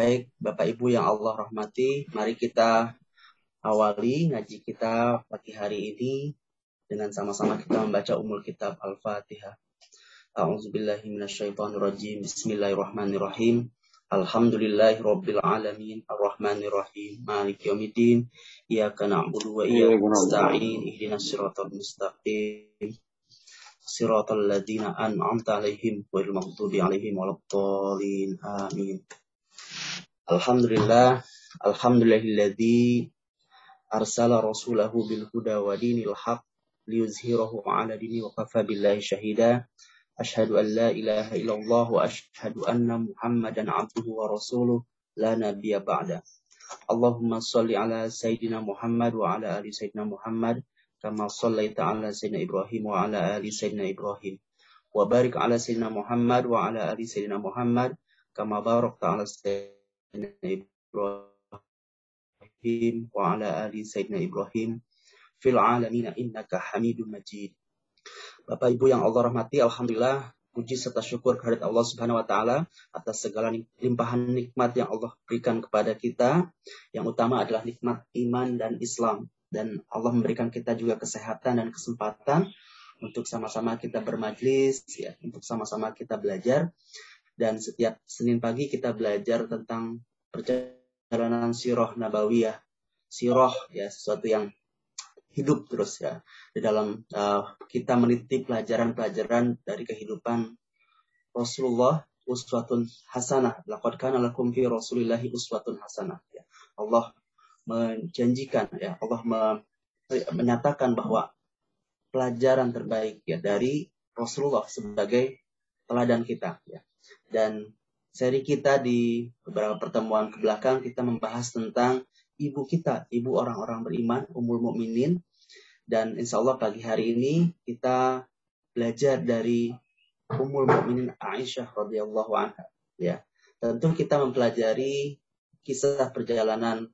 Baik, Bapak Ibu yang Allah rahmati, mari kita awali ngaji kita pagi hari ini dengan sama-sama kita membaca umul kitab Al-Fatihah. A'udzubillahi minasyaitonirrajim. Bismillahirrahmanirrahim. Alhamdulillahi rabbil alamin arrahmanir rahim maliki yaumiddin iyyaka na'budu wa iyyaka nasta'in ihdinas siratal mustaqim صراط الذين أنعمت عليهم غير المغضوب عليهم ولا الضالين. آمين. الحمد لله الحمد لله الذي أرسل رسوله بالهدى ودين الحق ليظهره على دين وكفى بالله شهيدا. أشهد أن لا إله إلا الله وأشهد أن محمدا عبده ورسوله. لا نبي بعده. اللهم صل على سيدنا محمد وعلى آل سيدنا محمد Ibrahim wa ala ali sayyidina Ibrahim. Wa barik ala sayyidina Muhammad wa ala ali sayyidina Muhammad kama barakta ala sayyidina Ibrahim wa ala ali sayyidina Ibrahim fil alamin innaka Hamidum Majid. Bapak Ibu yang Allah rahmati, Alhamdulillah puji serta syukur kehadirat Allah Subhanahu wa taala atas segala limpahan nikmat yang Allah berikan kepada kita. Yang utama adalah nikmat iman dan Islam dan Allah memberikan kita juga kesehatan dan kesempatan untuk sama-sama kita bermajlis ya, untuk sama-sama kita belajar. Dan setiap Senin pagi kita belajar tentang perjalanan sirah nabawiyah. Sirah ya sesuatu yang hidup terus ya di dalam uh, kita meniti pelajaran-pelajaran dari kehidupan Rasulullah uswatun hasanah. Laqad kana lakum fi rasulillahi uswatun hasanah ya. Allah menjanjikan ya Allah me, menyatakan bahwa pelajaran terbaik ya dari Rasulullah sebagai teladan kita ya dan seri kita di beberapa pertemuan ke belakang kita membahas tentang ibu kita, ibu orang-orang beriman, umul mukminin. Dan insya Allah pagi hari ini kita belajar dari umul mukminin Aisyah radhiyallahu anha. Ya, tentu kita mempelajari kisah perjalanan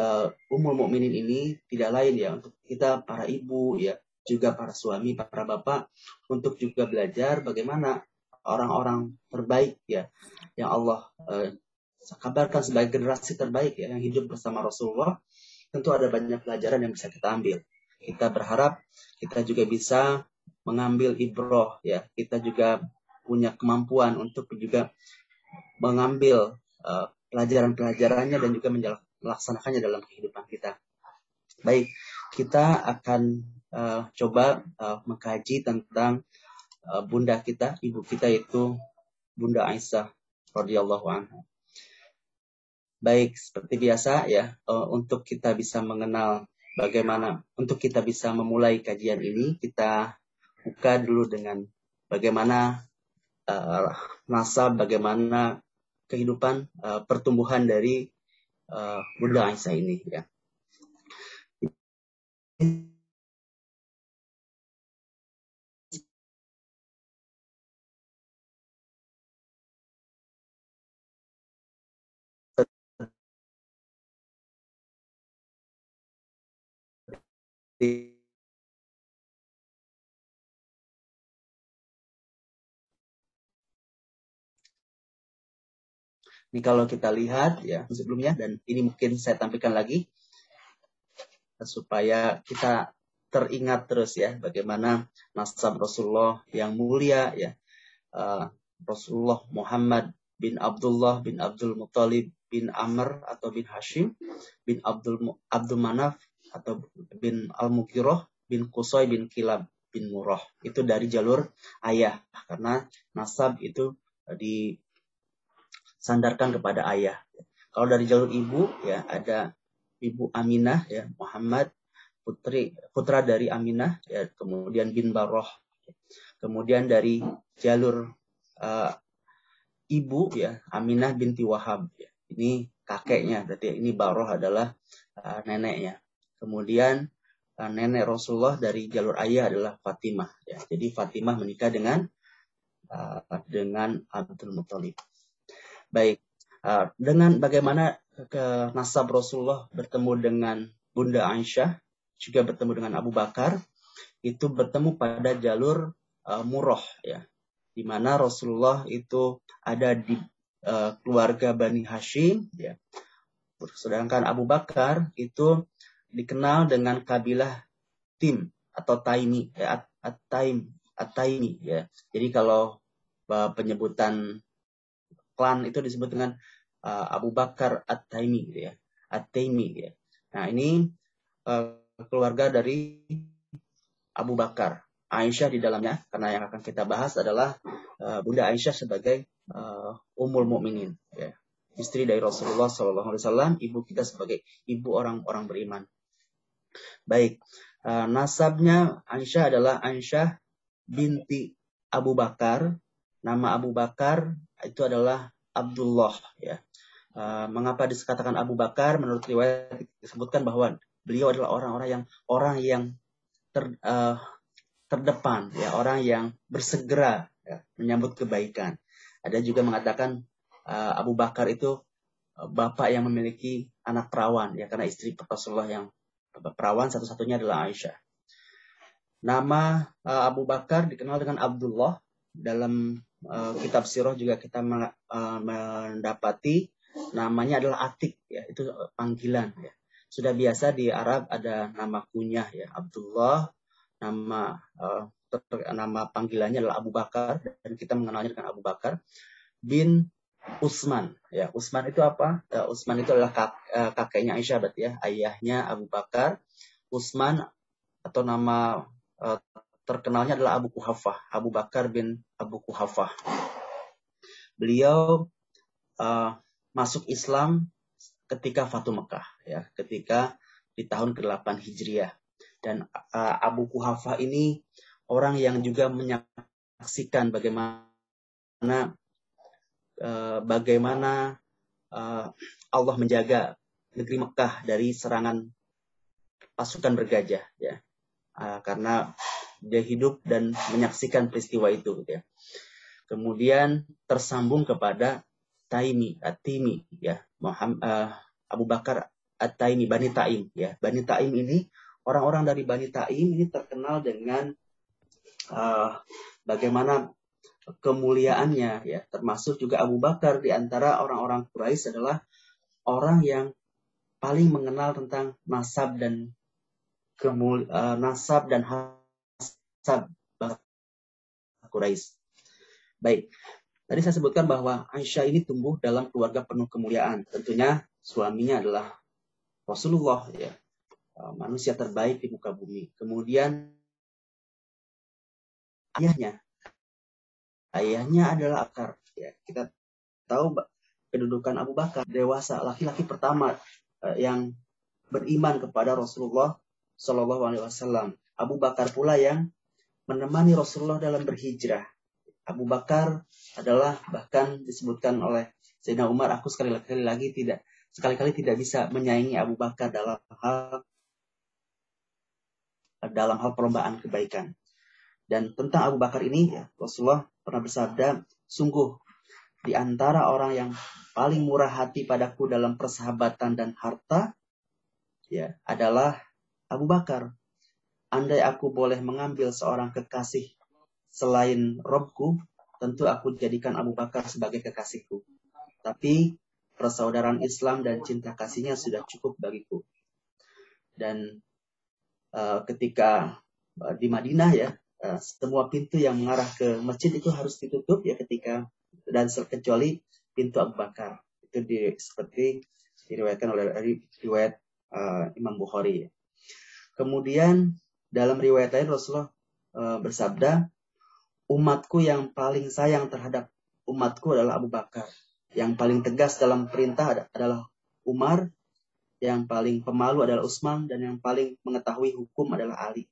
uh, umul mukminin ini tidak lain ya untuk kita para ibu ya juga para suami, para bapak untuk juga belajar bagaimana orang-orang terbaik ya yang Allah uh, kabarkan sebagai generasi terbaik ya yang hidup bersama Rasulullah, tentu ada banyak pelajaran yang bisa kita ambil. Kita berharap kita juga bisa mengambil ibroh ya. Kita juga punya kemampuan untuk juga mengambil uh, pelajaran-pelajarannya dan juga melaksanakannya dalam kehidupan kita. Baik, kita akan uh, coba uh, mengkaji tentang uh, bunda kita, ibu kita itu Bunda Aisyah radhiyallahu anha. Baik, seperti biasa ya, uh, untuk kita bisa mengenal bagaimana, untuk kita bisa memulai kajian ini, kita buka dulu dengan bagaimana uh, nasab, bagaimana kehidupan uh, pertumbuhan dari uh, Bunda Aisyah ini ya. Ini kalau kita lihat ya sebelumnya dan ini mungkin saya tampilkan lagi supaya kita teringat terus ya bagaimana nasab Rasulullah yang mulia ya uh, Rasulullah Muhammad bin Abdullah bin Abdul Muthalib bin Amr atau bin Hashim bin Abdul Abdul Manaf atau bin Al-Mukiroh bin Kusoi bin Kilab bin Murrah. Itu dari jalur ayah. Karena nasab itu disandarkan kepada ayah. Kalau dari jalur ibu ya ada ibu Aminah ya Muhammad putri putra dari Aminah ya kemudian bin Baroh kemudian dari jalur uh, ibu ya Aminah binti Wahab ya. ini kakeknya berarti ini Baroh adalah uh, neneknya kemudian uh, nenek Rasulullah dari jalur ayah adalah Fatimah. Ya. Jadi Fatimah menikah dengan uh, dengan Abdul Muthalib. Baik, uh, dengan bagaimana ke nasab Rasulullah bertemu dengan Bunda Aisyah, juga bertemu dengan Abu Bakar, itu bertemu pada jalur uh, Murrah ya. di mana Rasulullah itu ada di uh, keluarga Bani Hashim ya. Sedangkan Abu Bakar itu dikenal dengan kabilah Tim atau Taimi ya At-Taim At-Taimi ya. Jadi kalau penyebutan klan itu disebut dengan uh, Abu Bakar At-Taimi gitu ya. At-Taimi ya. Nah, ini uh, keluarga dari Abu Bakar. Aisyah di dalamnya karena yang akan kita bahas adalah uh, Bunda Aisyah sebagai uh, Ummul Mukminin ya. Istri dari Rasulullah SAW, ibu kita sebagai ibu orang-orang beriman. Baik, uh, nasabnya Aisyah adalah Aisyah binti Abu Bakar. Nama Abu Bakar itu adalah Abdullah ya. Uh, mengapa dikatakan Abu Bakar? Menurut riwayat disebutkan bahwa beliau adalah orang-orang yang orang yang ter, uh, terdepan, ya orang yang bersegera ya, menyambut kebaikan. Ada juga mengatakan uh, Abu Bakar itu uh, bapak yang memiliki anak perawan, ya karena istri Rasulullah yang perawan satu-satunya adalah Aisyah. Nama uh, Abu Bakar dikenal dengan Abdullah dalam uh, kitab sirah juga kita uh, mendapati namanya adalah Atik ya. Itu panggilan ya. Sudah biasa di Arab ada nama kunyah ya Abdullah, nama uh, nama panggilannya adalah Abu Bakar dan kita mengenalnya dengan Abu Bakar bin Usman ya. Usman itu apa? Uh, Usman itu adalah kak, uh, kakeknya Aisyah berarti ya. Ayahnya Abu Bakar Usman atau nama uh, terkenalnya adalah Abu Kuhafah Abu Bakar bin Abu Kuhafah beliau uh, masuk Islam ketika Fatu Mekah ya ketika di tahun ke-8 Hijriah. Dan uh, Abu Kuhafa ini orang yang juga menyaksikan bagaimana uh, bagaimana uh, Allah menjaga negeri Mekah dari serangan pasukan bergajah ya. Uh, karena dia hidup dan menyaksikan peristiwa itu gitu ya kemudian tersambung kepada Taimi, Atimi, ya, Muhammad, uh, Abu Bakar At-Taimi, Bani Taim, ya. Bani Taim ini orang-orang dari Bani Taim ini terkenal dengan uh, bagaimana kemuliaannya, ya. Termasuk juga Abu Bakar di antara orang-orang Quraisy adalah orang yang paling mengenal tentang nasab dan kemul uh, nasab dan hasab Quraisy. Baik, Tadi saya sebutkan bahwa Aisyah ini tumbuh dalam keluarga penuh kemuliaan. Tentunya suaminya adalah Rasulullah, ya, uh, manusia terbaik di muka bumi. Kemudian ayahnya, ayahnya adalah akar. Ya, kita tahu kedudukan Abu Bakar dewasa, laki-laki pertama uh, yang beriman kepada Rasulullah Shallallahu Alaihi Wasallam. Abu Bakar pula yang menemani Rasulullah dalam berhijrah Abu Bakar adalah bahkan disebutkan oleh Sayyidina Umar, aku sekali-kali lagi tidak sekali-kali tidak bisa menyaingi Abu Bakar dalam hal dalam hal perlombaan kebaikan. Dan tentang Abu Bakar ini, ya, Rasulullah pernah bersabda, sungguh di antara orang yang paling murah hati padaku dalam persahabatan dan harta, ya, adalah Abu Bakar. Andai aku boleh mengambil seorang kekasih selain Robku, tentu aku jadikan Abu Bakar sebagai kekasihku. Tapi persaudaraan Islam dan cinta kasihnya sudah cukup bagiku. Dan uh, ketika uh, di Madinah ya, uh, semua pintu yang mengarah ke masjid itu harus ditutup ya ketika dan kecuali pintu Abu Bakar. Itu di, seperti diriwayatkan oleh riwayat uh, Imam Bukhari. Kemudian dalam riwayat lain Rasulullah uh, bersabda, umatku yang paling sayang terhadap umatku adalah Abu Bakar. Yang paling tegas dalam perintah adalah Umar, yang paling pemalu adalah Utsman dan yang paling mengetahui hukum adalah Ali.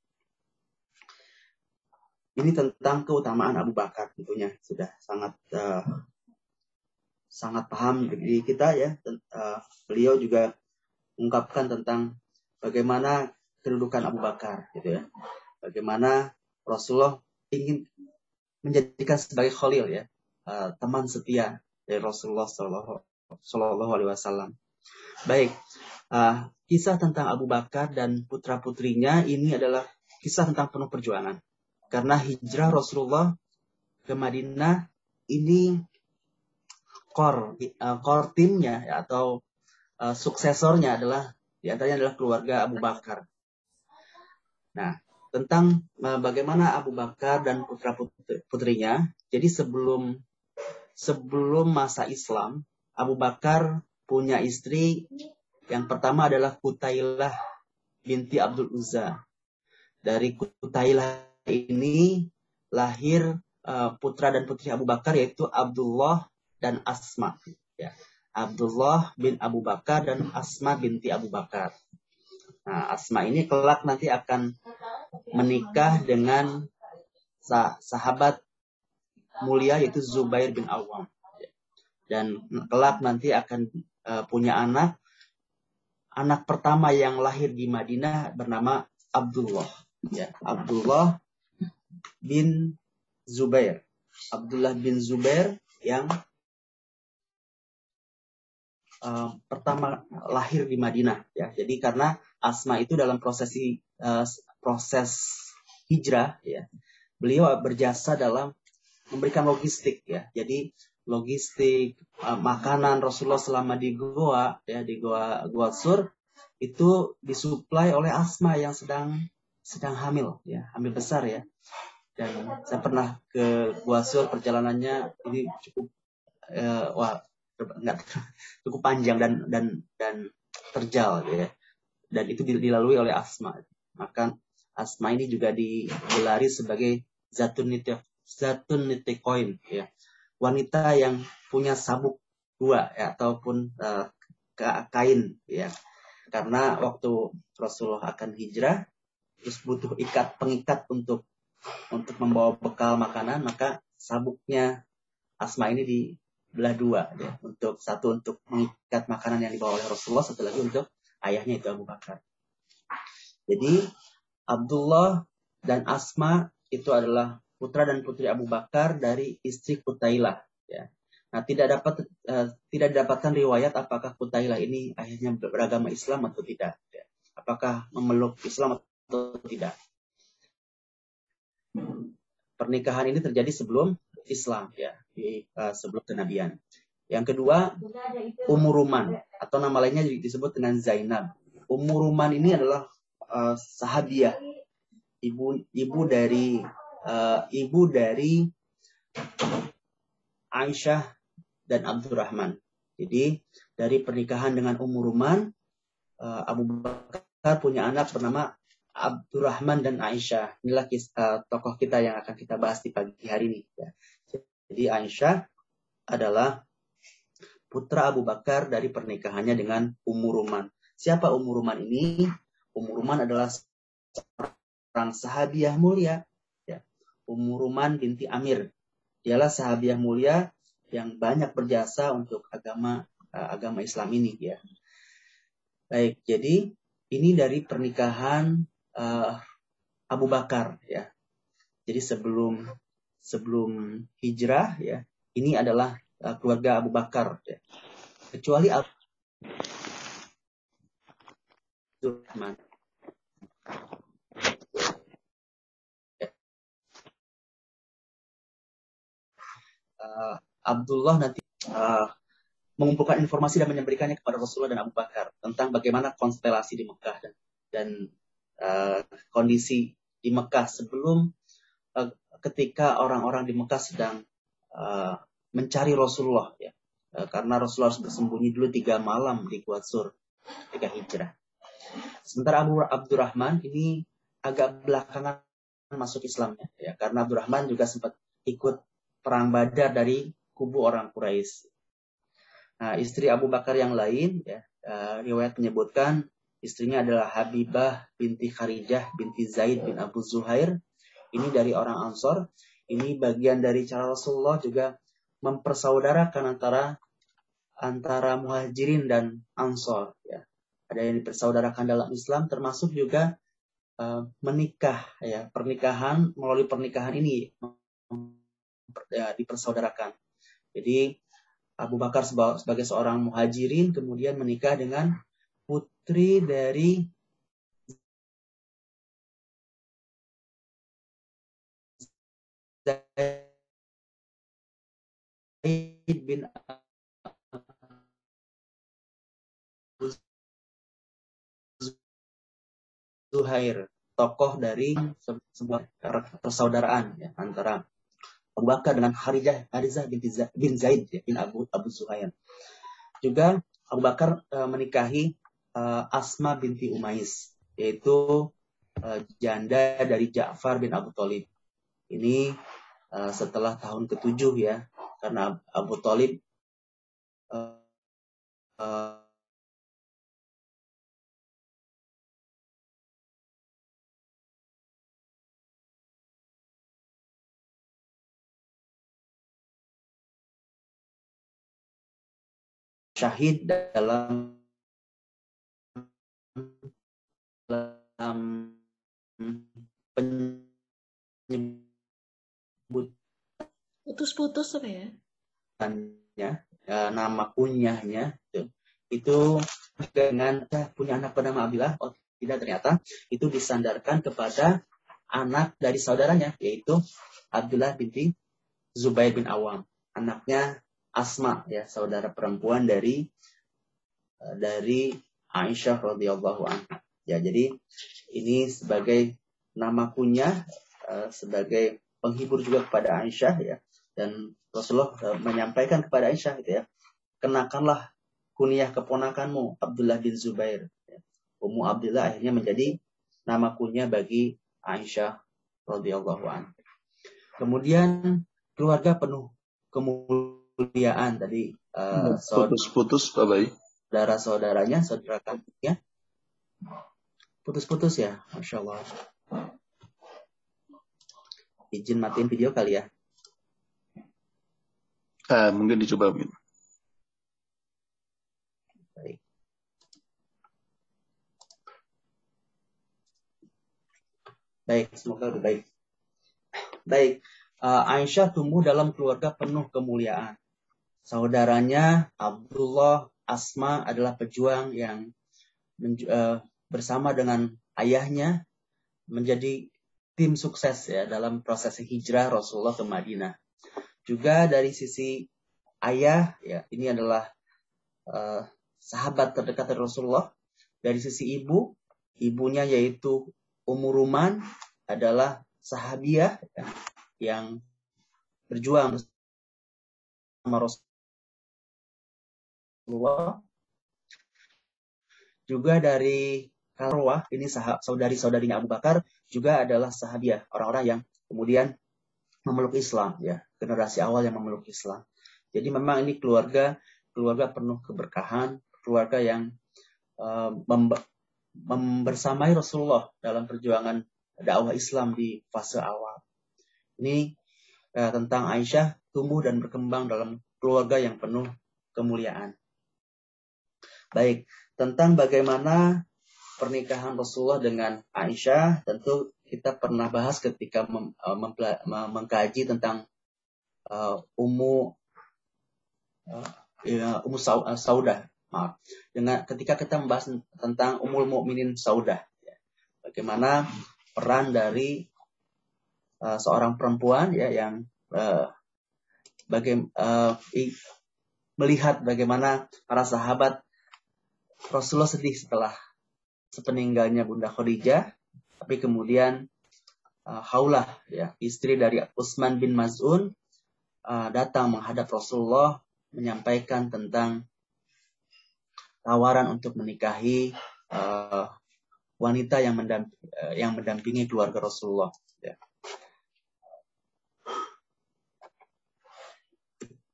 Ini tentang keutamaan Abu Bakar tentunya sudah sangat uh, sangat paham di kita ya. Uh, beliau juga mengungkapkan tentang bagaimana kedudukan Abu Bakar gitu ya. Bagaimana Rasulullah ingin menjadikan sebagai khalil ya, uh, teman setia dari Rasulullah Shallallahu Alaihi Wasallam. Baik, uh, kisah tentang Abu Bakar dan putra putrinya ini adalah kisah tentang penuh perjuangan. Karena hijrah Rasulullah ke Madinah ini core uh, core timnya ya, atau suksesornya adalah di antaranya adalah keluarga Abu Bakar. Nah, tentang uh, bagaimana Abu Bakar dan putra putrinya. Jadi sebelum sebelum masa Islam, Abu Bakar punya istri yang pertama adalah Kutailah binti Abdul Uzza. Dari Kutailah ini lahir uh, putra dan putri Abu Bakar yaitu Abdullah dan Asma. Ya. Abdullah bin Abu Bakar dan Asma binti Abu Bakar. Nah, Asma ini kelak nanti akan menikah dengan sah sahabat mulia yaitu Zubair bin Awam. Dan kelak nanti akan uh, punya anak. Anak pertama yang lahir di Madinah bernama Abdullah. Ya, Abdullah bin Zubair. Abdullah bin Zubair yang uh, pertama lahir di Madinah ya. Jadi karena Asma itu dalam prosesi uh, proses hijrah ya. Beliau berjasa dalam memberikan logistik ya. Jadi logistik uh, makanan Rasulullah selama di goa ya di goa goa sur itu disuplai oleh Asma yang sedang sedang hamil ya, hamil besar ya. Dan saya pernah ke Gua Sur perjalanannya ini cukup uh, wah enggak cukup panjang dan dan dan terjal gitu ya. Dan itu dilalui oleh Asma. Maka Asma ini juga digelari sebagai Zatun Niti Zatun ya. Wanita yang punya sabuk dua ya ataupun uh, kain ya. Karena waktu Rasulullah akan hijrah terus butuh ikat pengikat untuk untuk membawa bekal makanan maka sabuknya Asma ini di belah dua ya untuk satu untuk mengikat makanan yang dibawa oleh Rasulullah satu lagi untuk ayahnya itu Abu Bakar. Jadi Abdullah dan Asma itu adalah putra dan putri Abu Bakar dari istri Kutailah ya. Nah tidak dapat uh, tidak didapatkan riwayat apakah Kutailah ini akhirnya beragama Islam atau tidak ya. apakah memeluk Islam atau tidak. Pernikahan ini terjadi sebelum Islam ya di uh, sebelum kenabian. Yang kedua, Umuruman atau nama lainnya disebut dengan Zainab. Umuruman ini adalah uh, sahabiah, ibu ibu dari uh, ibu dari Aisyah dan Abdurrahman. Jadi dari pernikahan dengan Umuruman, uh, Abu Bakar punya anak bernama Abdurrahman dan Aisyah. Inilah kisah, tokoh kita yang akan kita bahas di pagi hari ini. Ya. Jadi Aisyah adalah putra Abu Bakar dari pernikahannya dengan Umuruman. Siapa Umuruman ini? Umuruman adalah seorang sahabiah mulia. Ya. Umuruman binti Amir. Dialah sahabiah mulia yang banyak berjasa untuk agama uh, agama Islam ini ya. Baik, jadi ini dari pernikahan uh, Abu Bakar ya. Jadi sebelum sebelum hijrah ya ini adalah uh, keluarga Abu Bakar ya. kecuali Abu uh, Abdullah nanti uh, mengumpulkan informasi dan menyampaikannya kepada Rasulullah dan Abu Bakar tentang bagaimana konstelasi di Mekah dan, dan uh, kondisi di Mekah sebelum ketika orang-orang di Mekah sedang uh, mencari Rasulullah ya uh, karena Rasulullah harus bersembunyi dulu tiga malam di Gua Sur ketika hijrah. Sementara Abu Abdurrahman ini agak belakangan masuk Islamnya ya karena Abdurrahman juga sempat ikut perang Badar dari kubu orang Quraisy. Nah, istri Abu Bakar yang lain ya uh, riwayat menyebutkan istrinya adalah Habibah binti Kharijah binti Zaid bin Abu Zuhair ini dari orang Ansor. Ini bagian dari cara Rasulullah juga mempersaudarakan antara antara muhajirin dan ansor ya. Ada yang dipersaudarakan dalam Islam termasuk juga uh, menikah ya. Pernikahan melalui pernikahan ini ya, dipersaudarakan. Jadi Abu Bakar sebagai seorang muhajirin kemudian menikah dengan putri dari bin Zuhair, tokoh dari sebuah persaudaraan ya, antara Abu Bakar dengan Harijah, Harizah bin, bin Zaid ya, bin Abu Abu Zuhair. Juga Abu Bakar uh, menikahi uh, Asma binti Umais, yaitu uh, janda dari Ja'far bin Abu Talib. Ini uh, setelah tahun ketujuh ya, karena Abu Talib uh, uh, syahid dalam dalam penyebut putus-putus apa ya? ya, nama kunyahnya itu, itu dengan punya anak bernama Abdullah oh tidak ternyata itu disandarkan kepada anak dari saudaranya yaitu Abdullah binti Zubair bin Awam anaknya Asma ya saudara perempuan dari eh, dari Aisyah radhiyallahu anha. Ya, jadi ini sebagai nama kunyah uh, sebagai penghibur juga kepada Aisyah ya dan Rasulullah uh, menyampaikan kepada Aisyah gitu ya kenakanlah kunyah keponakanmu Abdullah bin Zubair ya. Ummu Abdullah akhirnya menjadi nama kunyah bagi Aisyah radhiyallahu anha. Kemudian keluarga penuh kemuliaan tadi uh, putus-putus Pak Bayi. Saudara-saudaranya, saudara kandungnya putus-putus ya, masya Allah. Izin matiin video kali ya. Ah, mungkin dicoba mungkin. Baik. Baik, semoga lebih baik. Baik, uh, Aisyah tumbuh dalam keluarga penuh kemuliaan. Saudaranya Abdullah Asma adalah pejuang yang uh, bersama dengan ayahnya menjadi tim sukses ya dalam proses hijrah Rasulullah ke Madinah. Juga dari sisi ayah ya ini adalah uh, sahabat terdekat dari Rasulullah. Dari sisi ibu, ibunya yaitu Ummu Ruman adalah sahabiah ya, yang berjuang bersama Rasulullah Rasulullah. Juga dari Karwah, ini saudari-saudarinya Abu Bakar, juga adalah sahabiah, orang-orang yang kemudian memeluk Islam, ya generasi awal yang memeluk Islam. Jadi memang ini keluarga keluarga penuh keberkahan, keluarga yang uh, membersamai Rasulullah dalam perjuangan dakwah Islam di fase awal. Ini uh, tentang Aisyah tumbuh dan berkembang dalam keluarga yang penuh kemuliaan. Baik, tentang bagaimana pernikahan Rasulullah dengan Aisyah, tentu kita pernah bahas ketika mem, uh, mengkaji tentang uh, Ummu uh, ya, Ummu uh, Saudah. Maaf. Dengan ketika kita membahas tentang Ummul Mukminin Saudah, ya. bagaimana peran dari uh, seorang perempuan ya yang uh, baga- uh, melihat bagaimana para sahabat Rasulullah sedih setelah sepeninggalnya Bunda Khadijah, tapi kemudian uh, Haulah ya istri dari Utsman bin Maz'un uh, datang menghadap Rasulullah menyampaikan tentang tawaran untuk menikahi uh, wanita yang, mendamp uh, yang mendampingi keluarga Rasulullah. Ya.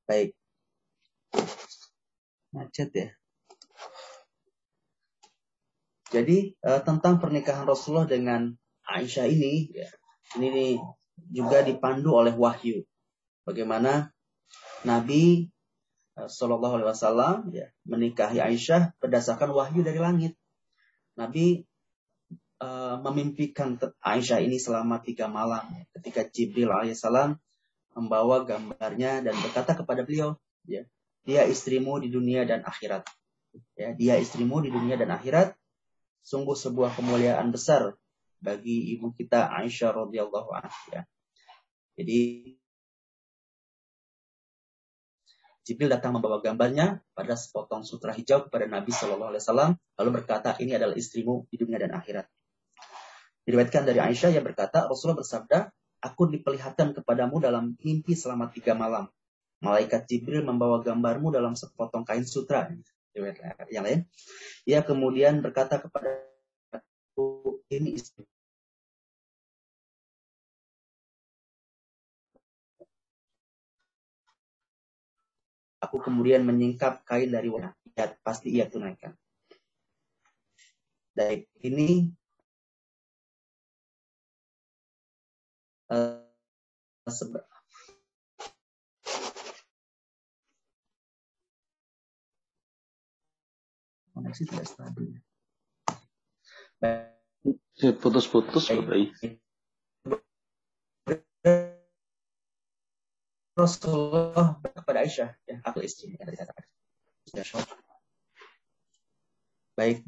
Baik. Macet ya. Jadi uh, tentang pernikahan Rasulullah dengan Aisyah ini, ya, ini juga dipandu oleh wahyu. Bagaimana Nabi uh, Shallallahu Alaihi Wasallam ya, menikahi Aisyah berdasarkan wahyu dari langit. Nabi uh, memimpikan Aisyah ini selama tiga malam ketika Jibril alaihissalam membawa gambarnya dan berkata kepada beliau, ya, dia istrimu di dunia dan akhirat. Ya, dia istrimu di dunia dan akhirat sungguh sebuah kemuliaan besar bagi ibu kita Aisyah radhiyallahu anha. Ya. Jadi Jibril datang membawa gambarnya pada sepotong sutra hijau kepada Nabi Shallallahu Alaihi Wasallam, lalu berkata, ini adalah istrimu di dunia dan akhirat. Diriwayatkan dari Aisyah yang berkata, Rasulullah bersabda, aku diperlihatkan kepadamu dalam mimpi selama tiga malam. Malaikat Jibril membawa gambarmu dalam sepotong kain sutra. Yang lain, ia kemudian berkata kepada ini istri Aku kemudian menyingkap kain dari wanita. Ya, pasti ia tunaikan. Baik, ini uh, koneksi tidak stabil. Putus-putus, Baik. Rasulullah kepada Aisyah, ya, aku istri yang dikatakan. Baik,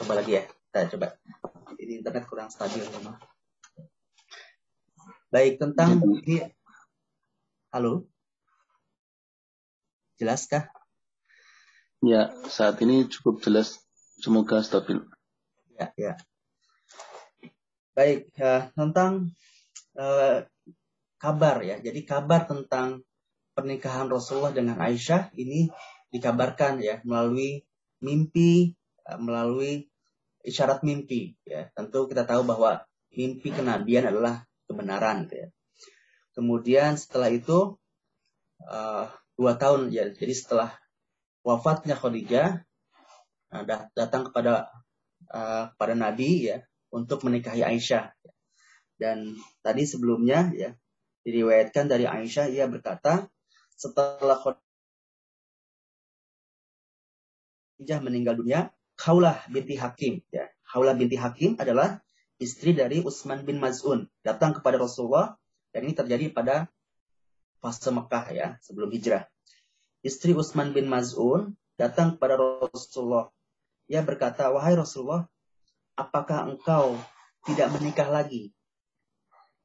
coba lagi ya. Kita coba. Ini internet kurang stabil memang. Baik, tentang ini. Halo? Jelaskah? Ya, saat ini cukup jelas. Semoga stabil. Ya, ya. Baik, ya, tentang uh, kabar ya. Jadi kabar tentang pernikahan Rasulullah dengan Aisyah ini dikabarkan ya melalui mimpi, eh, melalui isyarat mimpi ya. Tentu kita tahu bahwa mimpi kenabian adalah kebenaran ya. Kemudian setelah itu uh, dua tahun ya, jadi setelah wafatnya Khadijah uh, datang kepada uh, kepada Nabi ya untuk menikahi Aisyah. Dan tadi sebelumnya ya Diriwayatkan dari Aisyah, ia berkata, setelah Khadijah meninggal dunia, Khawlah binti Hakim. Ya, Khawlah binti Hakim adalah istri dari Utsman bin Maz'un. Datang kepada Rasulullah, dan ini terjadi pada fase Mekah ya, sebelum hijrah. Istri Utsman bin Maz'un datang kepada Rasulullah. Ia berkata, wahai Rasulullah, apakah engkau tidak menikah lagi?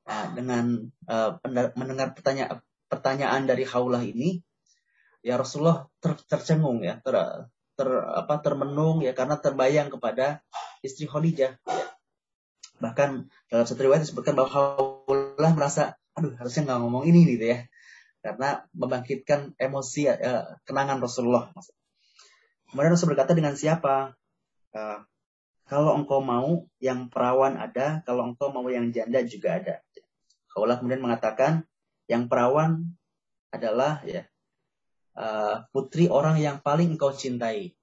Nah, dengan uh, mendengar pertanyaan pertanyaan dari Haulah ini, ya Rasulullah ter, tercengung ya, ter, ter apa termenung ya karena terbayang kepada istri Khadijah. Bahkan dalam satu riwayat disebutkan bahwa Haulah merasa, aduh harusnya nggak ngomong ini gitu ya, karena membangkitkan emosi uh, kenangan Rasulullah. Kemudian Rasul berkata dengan siapa? Uh, kalau engkau mau yang perawan ada, kalau engkau mau yang janda juga ada. Kaulah kemudian mengatakan yang perawan adalah ya uh, putri orang yang paling engkau cintai,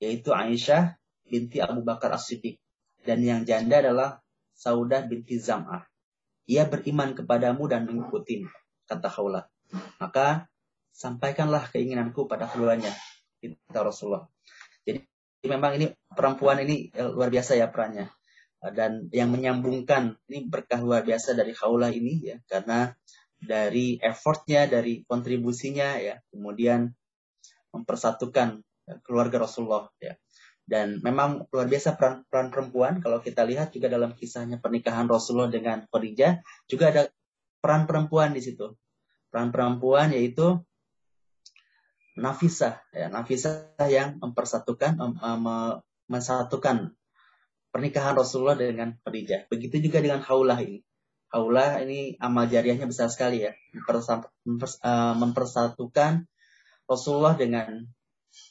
yaitu Aisyah binti Abu Bakar As-Siddiq. Dan yang janda adalah Saudah binti Zam'ah. Ia beriman kepadamu dan mengikuti, kata Khawlah. Maka sampaikanlah keinginanku pada keduanya, kata Rasulullah. Jadi memang ini perempuan ini eh, luar biasa ya perannya. Dan yang menyambungkan ini berkah luar biasa dari Khawlah ini ya karena dari effortnya dari kontribusinya ya kemudian mempersatukan eh, keluarga Rasulullah ya. Dan memang luar biasa peran, peran perempuan. Kalau kita lihat juga dalam kisahnya pernikahan Rasulullah dengan Khadijah juga ada peran perempuan di situ peran perempuan yaitu Nafisah, ya, Nafisah yang mempersatukan, mem, mem, mensatukan pernikahan Rasulullah dengan Khadijah. Begitu juga dengan Haulah ini. Haulah ini amal jariahnya besar sekali ya, eh, mempersatukan Rasulullah dengan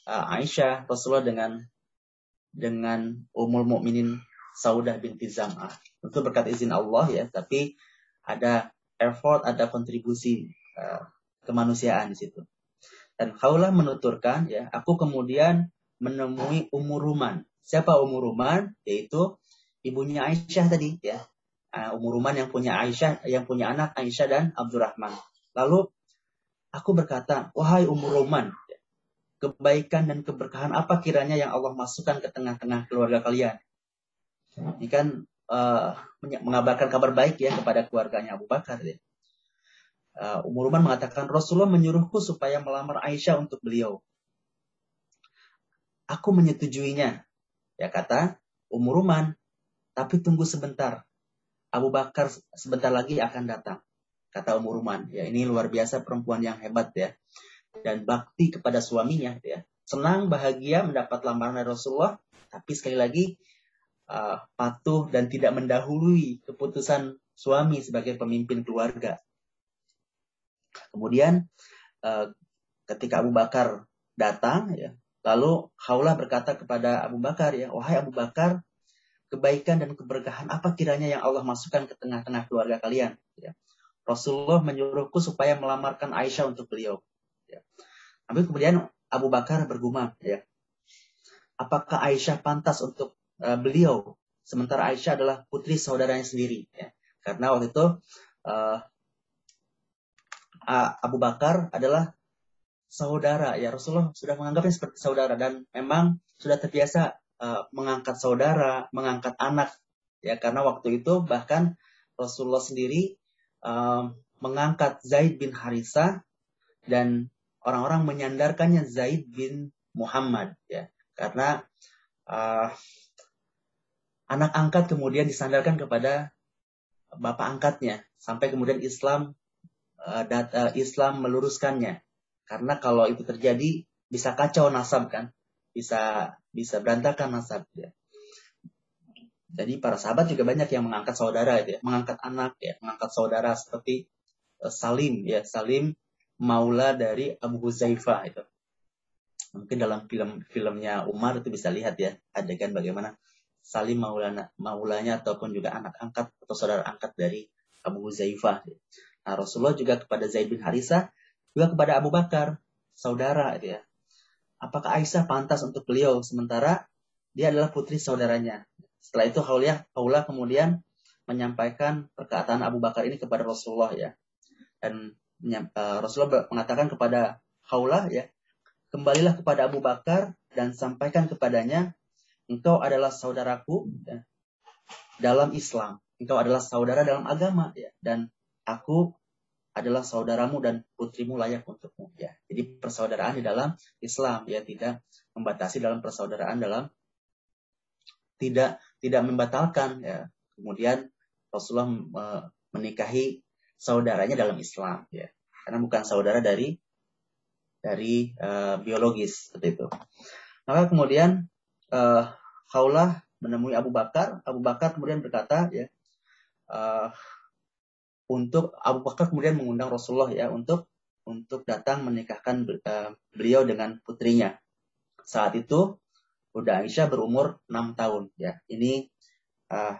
uh, Aisyah, Rasulullah dengan dengan Ummul Mukminin Saudah binti Zam'ah. Tentu berkat izin Allah ya, tapi ada effort, ada kontribusi uh, kemanusiaan di situ. Dan Khawlah menuturkan, ya, aku kemudian menemui Umur Ruman. Siapa Umur Ruman? Yaitu ibunya Aisyah tadi, ya. Uh, Umur Ruman yang punya Aisyah, yang punya anak Aisyah dan Abdurrahman. Lalu aku berkata, wahai Umur Ruman, kebaikan dan keberkahan apa kiranya yang Allah masukkan ke tengah-tengah keluarga kalian? Ini kan uh, mengabarkan kabar baik ya kepada keluarganya Abu Bakar. Ya uh, Umar mengatakan Rasulullah menyuruhku supaya melamar Aisyah untuk beliau. Aku menyetujuinya. Ya kata Umuruman, tapi tunggu sebentar. Abu Bakar sebentar lagi akan datang. Kata Umuruman. Ya ini luar biasa perempuan yang hebat ya. dan bakti kepada suaminya ya. Senang, bahagia mendapat lamaran dari Rasulullah, tapi sekali lagi uh, patuh dan tidak mendahului keputusan suami sebagai pemimpin keluarga. Kemudian uh, ketika Abu Bakar datang ya, lalu Haulah berkata kepada Abu Bakar ya, wahai Abu Bakar, kebaikan dan keberkahan apa kiranya yang Allah masukkan ke tengah-tengah keluarga kalian ya. Rasulullah menyuruhku supaya melamarkan Aisyah untuk beliau. Ya. Tapi kemudian Abu Bakar bergumam, ya, apakah Aisyah pantas untuk uh, beliau, sementara Aisyah adalah putri saudaranya sendiri, ya. karena waktu itu uh, Abu Bakar adalah saudara, ya Rasulullah sudah menganggapnya seperti saudara dan memang sudah terbiasa uh, mengangkat saudara, mengangkat anak, ya karena waktu itu bahkan Rasulullah sendiri uh, mengangkat Zaid bin Harithah dan orang-orang menyandarkannya Zaid bin Muhammad. Ya karena uh, anak angkat kemudian disandarkan kepada bapak angkatnya. Sampai kemudian Islam uh, dat, uh, Islam meluruskannya. Karena kalau itu terjadi bisa kacau nasab kan. Bisa bisa berantakan nasab ya jadi para sahabat juga banyak yang mengangkat saudara ya. Mengangkat anak ya. Mengangkat saudara seperti uh, Salim ya. Salim maula dari Abu Huzaifah itu. Mungkin dalam film-filmnya Umar itu bisa lihat ya adegan bagaimana Salim maulana, maulanya ataupun juga anak angkat atau saudara angkat dari Abu Huzaifah. Rasulullah juga kepada Zaid bin Harisah, juga kepada Abu Bakar, saudara itu ya. Apakah Aisyah pantas untuk beliau sementara dia adalah putri saudaranya. Setelah itu Haulah, Haulah kemudian menyampaikan perkataan Abu Bakar ini kepada Rasulullah ya. Dan uh, Rasulullah mengatakan kepada Haulah ya, kembalilah kepada Abu Bakar dan sampaikan kepadanya, engkau adalah saudaraku ya, dalam Islam, engkau adalah saudara dalam agama ya, dan aku adalah saudaramu dan putrimu layak untukmu ya. Jadi persaudaraan di dalam Islam ya tidak membatasi dalam persaudaraan dalam tidak tidak membatalkan ya. Kemudian Rasulullah menikahi saudaranya dalam Islam ya karena bukan saudara dari dari uh, biologis seperti itu maka kemudian uh, menemui Abu Bakar Abu Bakar kemudian berkata ya uh, untuk Abu Bakar kemudian mengundang Rasulullah ya untuk untuk datang menikahkan uh, beliau dengan putrinya. Saat itu Bunda Aisyah berumur 6 tahun ya. Ini uh,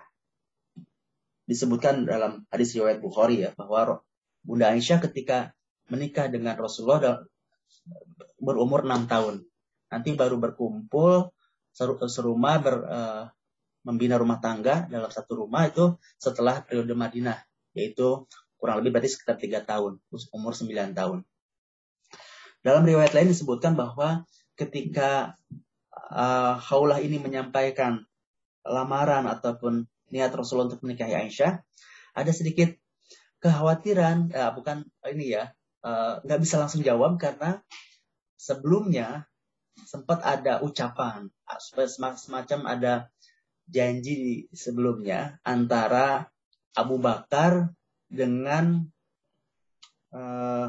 disebutkan dalam hadis riwayat Bukhari ya bahwa Bunda Aisyah ketika menikah dengan Rasulullah berumur enam tahun. Nanti baru berkumpul serumah ber, uh, membina rumah tangga dalam satu rumah itu setelah periode Madinah yaitu kurang lebih berarti sekitar tiga tahun umur sembilan tahun. Dalam riwayat lain disebutkan bahwa ketika uh, Haulah ini menyampaikan lamaran ataupun niat Rasulullah untuk menikahi Aisyah, ada sedikit kekhawatiran, uh, bukan ini ya, eh, nggak uh, bisa langsung jawab karena sebelumnya sempat ada ucapan, semacam ada janji sebelumnya antara Abu Bakar dengan uh,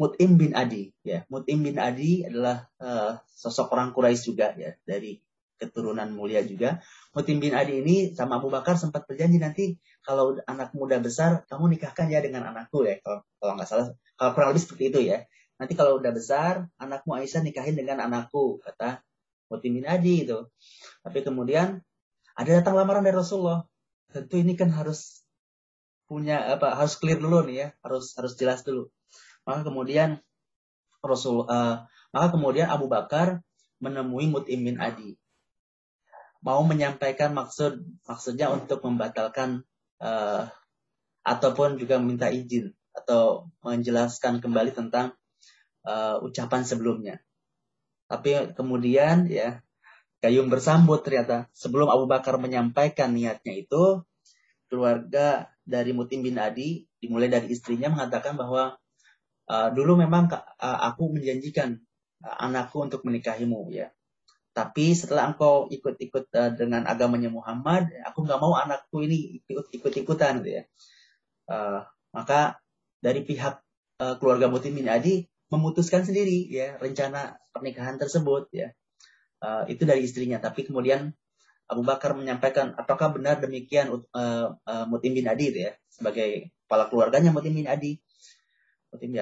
Mut'im bin Adi. Ya, Mut'im bin Adi adalah uh, sosok orang Quraisy juga ya dari keturunan mulia juga. Mutim bin Adi ini sama Abu Bakar sempat berjanji nanti kalau anak muda besar kamu nikahkan ya dengan anakku ya kalau kalau nggak salah kalau kurang lebih seperti itu ya. Nanti kalau udah besar anakmu Aisyah nikahin dengan anakku kata Mutim bin Adi itu. Tapi kemudian ada datang lamaran dari Rasulullah. Tentu ini kan harus punya apa harus clear dulu nih ya harus harus jelas dulu maka kemudian Rasul uh, maka kemudian Abu Bakar menemui Mut'im bin Adi mau menyampaikan maksud maksudnya untuk membatalkan uh, ataupun juga meminta izin atau menjelaskan kembali tentang uh, ucapan sebelumnya. Tapi kemudian ya Gayung bersambut ternyata sebelum Abu Bakar menyampaikan niatnya itu keluarga dari Mutim bin Adi dimulai dari istrinya mengatakan bahwa uh, dulu memang uh, aku menjanjikan uh, anakku untuk menikahimu ya tapi setelah engkau ikut-ikut dengan agamanya Muhammad, aku nggak mau anakku ini ikut-ikutan gitu ya. Uh, maka dari pihak uh, keluarga Mutim bin Adi memutuskan sendiri ya rencana pernikahan tersebut ya. Uh, itu dari istrinya, tapi kemudian Abu Bakar menyampaikan apakah benar demikian uh, uh, Mutim bin Adi ya sebagai kepala keluarganya Mutim bin Adi. Mutim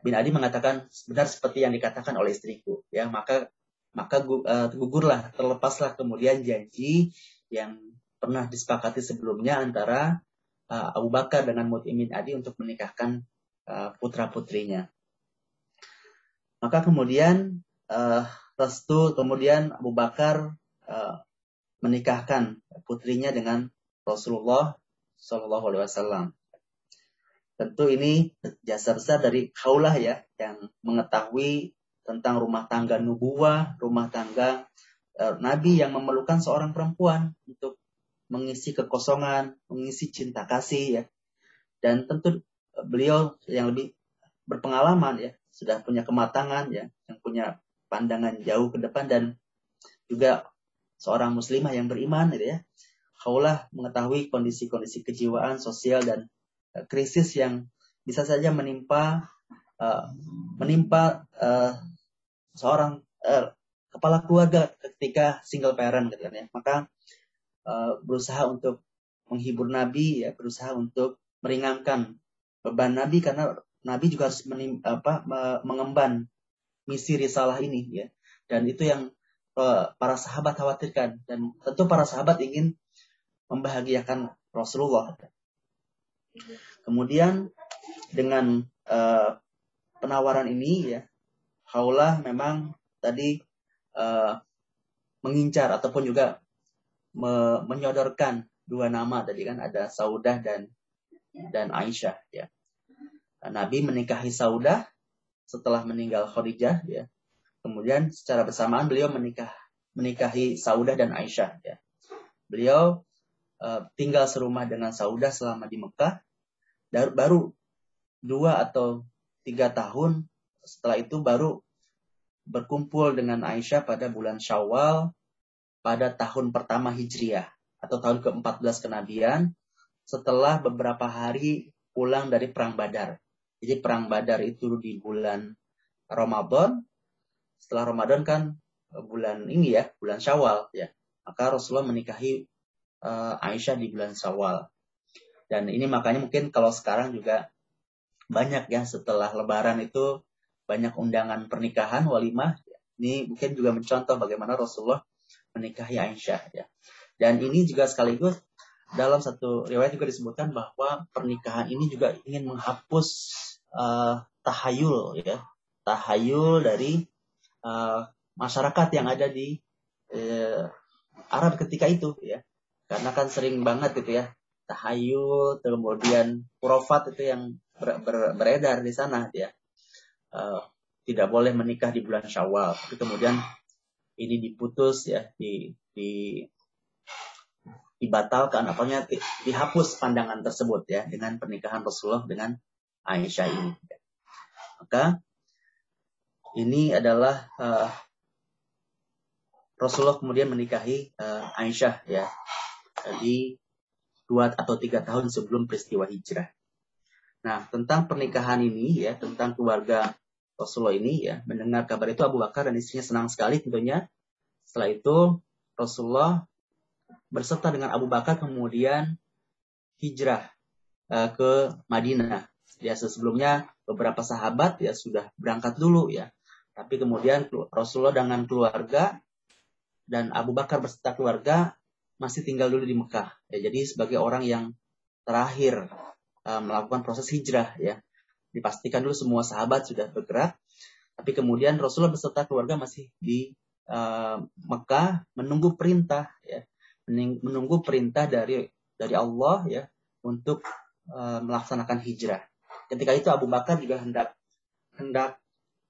bin Adi mengatakan benar seperti yang dikatakan oleh istriku ya maka maka uh, gugurlah terlepaslah kemudian janji yang pernah disepakati sebelumnya antara uh, Abu Bakar dengan Mutim bin Adi untuk menikahkan uh, putra putrinya. Maka kemudian uh, restu kemudian Abu Bakar uh, menikahkan putrinya dengan Rasulullah Shallallahu Alaihi Wasallam. Tentu ini jasa besar dari Khaulah ya yang mengetahui tentang rumah tangga nubuah, rumah tangga uh, Nabi yang memerlukan seorang perempuan untuk mengisi kekosongan, mengisi cinta kasih ya. Dan tentu beliau yang lebih berpengalaman ya sudah punya kematangan ya, yang punya pandangan jauh ke depan dan juga seorang muslimah yang beriman gitu ya. Khaulah mengetahui kondisi-kondisi kejiwaan, sosial dan uh, krisis yang bisa saja menimpa uh, menimpa uh, seorang uh, kepala keluarga ketika single parent gitu kan ya. Maka uh, berusaha untuk menghibur Nabi ya, berusaha untuk meringankan beban Nabi karena Nabi juga harus menim, apa, mengemban misi risalah ini ya. Dan itu yang uh, para sahabat khawatirkan dan tentu para sahabat ingin membahagiakan Rasulullah. Kemudian dengan uh, penawaran ini ya, Haulah memang tadi uh, mengincar ataupun juga me menyodorkan dua nama tadi kan ada Saudah dan dan Aisyah ya. Nabi menikahi Saudah setelah meninggal Khadijah ya. Kemudian secara bersamaan beliau menikah menikahi Saudah dan Aisyah ya. Beliau uh, tinggal serumah dengan Saudah selama di Mekah. Baru dua atau tiga tahun setelah itu baru berkumpul dengan Aisyah pada bulan Syawal pada tahun pertama Hijriah atau tahun ke-14 kenabian setelah beberapa hari pulang dari perang Badar. Jadi perang Badar itu di bulan Ramadan. Setelah Ramadan kan eh, bulan ini ya, bulan Syawal ya. Maka Rasulullah menikahi uh, Aisyah di bulan Syawal. Dan ini makanya mungkin kalau sekarang juga banyak ya setelah lebaran itu banyak undangan pernikahan walimah. Ini mungkin juga mencontoh bagaimana Rasulullah menikahi Aisyah ya. Dan ini juga sekaligus dalam satu riwayat juga disebutkan bahwa pernikahan ini juga ingin menghapus uh, tahayul ya. Tahayul dari uh, masyarakat yang ada di uh, Arab ketika itu ya. Karena kan sering banget gitu ya. Tahayul kemudian profat itu yang ber, ber, beredar di sana ya. Uh, tidak boleh menikah di bulan Syawal. Tapi kemudian ini diputus ya. Di di dibatalkan apanya dihapus pandangan tersebut ya. Dengan pernikahan Rasulullah dengan Aisyah ini. Maka ini adalah uh, Rasulullah kemudian menikahi uh, Aisyah ya di dua atau tiga tahun sebelum peristiwa hijrah. Nah tentang pernikahan ini ya tentang keluarga Rasulullah ini ya mendengar kabar itu Abu Bakar dan istrinya senang sekali tentunya. Setelah itu Rasulullah berserta dengan Abu Bakar kemudian hijrah uh, ke Madinah ya sebelumnya beberapa sahabat ya sudah berangkat dulu ya. Tapi kemudian Rasulullah dengan keluarga dan Abu Bakar beserta keluarga masih tinggal dulu di Mekah. Ya, jadi sebagai orang yang terakhir uh, melakukan proses hijrah ya. Dipastikan dulu semua sahabat sudah bergerak. Tapi kemudian Rasulullah beserta keluarga masih di uh, Mekah menunggu perintah ya. Menunggu perintah dari dari Allah ya untuk uh, melaksanakan hijrah ketika itu Abu Bakar juga hendak hendak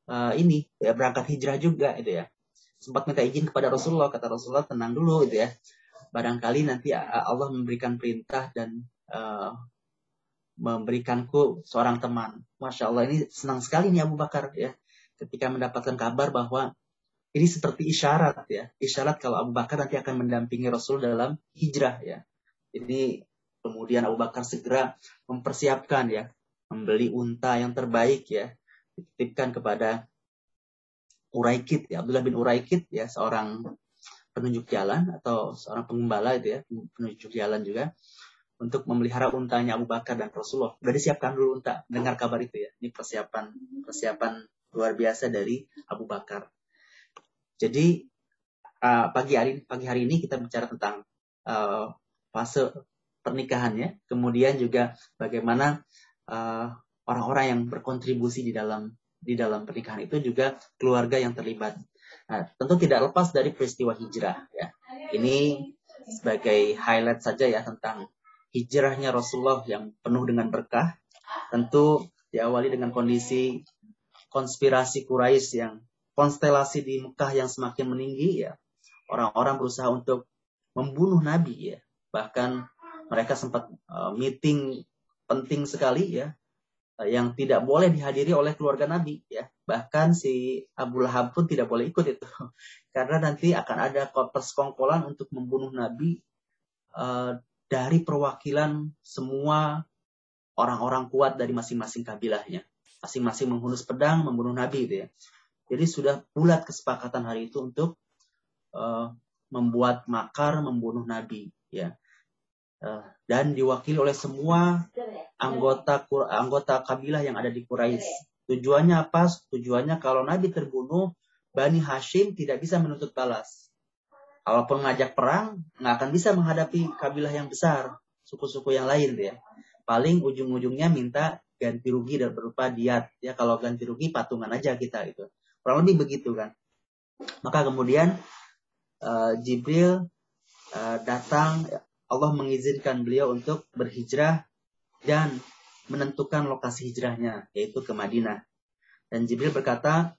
uh, ini ya berangkat hijrah juga itu ya. Sempat minta izin kepada Rasulullah kata Rasulullah tenang dulu itu ya. Barangkali nanti uh, Allah memberikan perintah dan uh, memberikanku seorang teman. Masya Allah ini senang sekali nih Abu Bakar ya. Ketika mendapatkan kabar bahwa ini seperti isyarat ya. Isyarat kalau Abu Bakar nanti akan mendampingi Rasul dalam hijrah ya. Ini kemudian Abu Bakar segera mempersiapkan ya membeli unta yang terbaik ya dititipkan kepada Uraikid ya Abdullah bin Uraikid ya seorang penunjuk jalan atau seorang pengembala itu ya penunjuk jalan juga untuk memelihara untanya Abu Bakar dan Rasulullah. Sudah disiapkan dulu unta. Dengar kabar itu ya. Ini persiapan persiapan luar biasa dari Abu Bakar. Jadi pagi hari pagi hari ini kita bicara tentang fase pernikahannya, kemudian juga bagaimana uh, orang-orang yang berkontribusi di dalam di dalam pernikahan itu juga keluarga yang terlibat. Nah, tentu tidak lepas dari peristiwa hijrah ya. Ini sebagai highlight saja ya tentang hijrahnya Rasulullah yang penuh dengan berkah. Tentu diawali dengan kondisi konspirasi Quraisy yang konstelasi di Mekah yang semakin meninggi ya. Orang-orang berusaha untuk membunuh Nabi ya. Bahkan mereka sempat uh, meeting penting sekali ya uh, yang tidak boleh dihadiri oleh keluarga Nabi ya. Bahkan si Abu Lahab pun tidak boleh ikut itu. Karena nanti akan ada persekongkolan untuk membunuh Nabi uh, dari perwakilan semua orang-orang kuat dari masing-masing kabilahnya. Masing-masing menghunus pedang membunuh Nabi itu ya. Jadi sudah bulat kesepakatan hari itu untuk uh, membuat makar membunuh Nabi ya. Eh, dan diwakili oleh semua anggota anggota kabilah yang ada di Quraisy. Tujuannya apa? Tujuannya kalau Nabi terbunuh, Bani Hashim tidak bisa menuntut balas. Kalaupun ngajak perang, nggak akan bisa menghadapi kabilah yang besar, suku-suku yang lain ya. Paling ujung-ujungnya minta ganti rugi dan berupa diat. Ya kalau ganti rugi patungan aja kita itu. Kurang lebih begitu kan. Maka kemudian uh, Jibril uh, datang Allah mengizinkan beliau untuk berhijrah dan menentukan lokasi hijrahnya, yaitu ke Madinah. Dan Jibril berkata,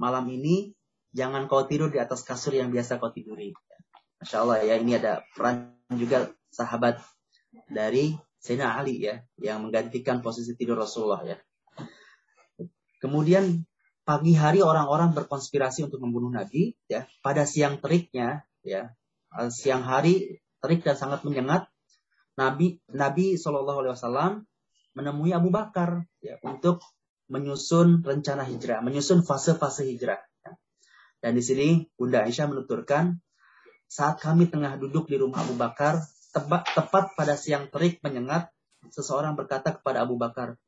malam ini jangan kau tidur di atas kasur yang biasa kau tiduri. Masya Allah ya, ini ada peran juga sahabat dari Sayyidina Ali ya, yang menggantikan posisi tidur Rasulullah ya. Kemudian pagi hari orang-orang berkonspirasi untuk membunuh Nabi ya. Pada siang teriknya ya, siang hari terik dan sangat menyengat, Nabi Nabi Shallallahu Alaihi Wasallam menemui Abu Bakar ya, untuk menyusun rencana hijrah, menyusun fase-fase hijrah. Dan di sini Bunda Aisyah menuturkan, saat kami tengah duduk di rumah Abu Bakar, tepat, tepat pada siang terik menyengat, seseorang berkata kepada Abu Bakar,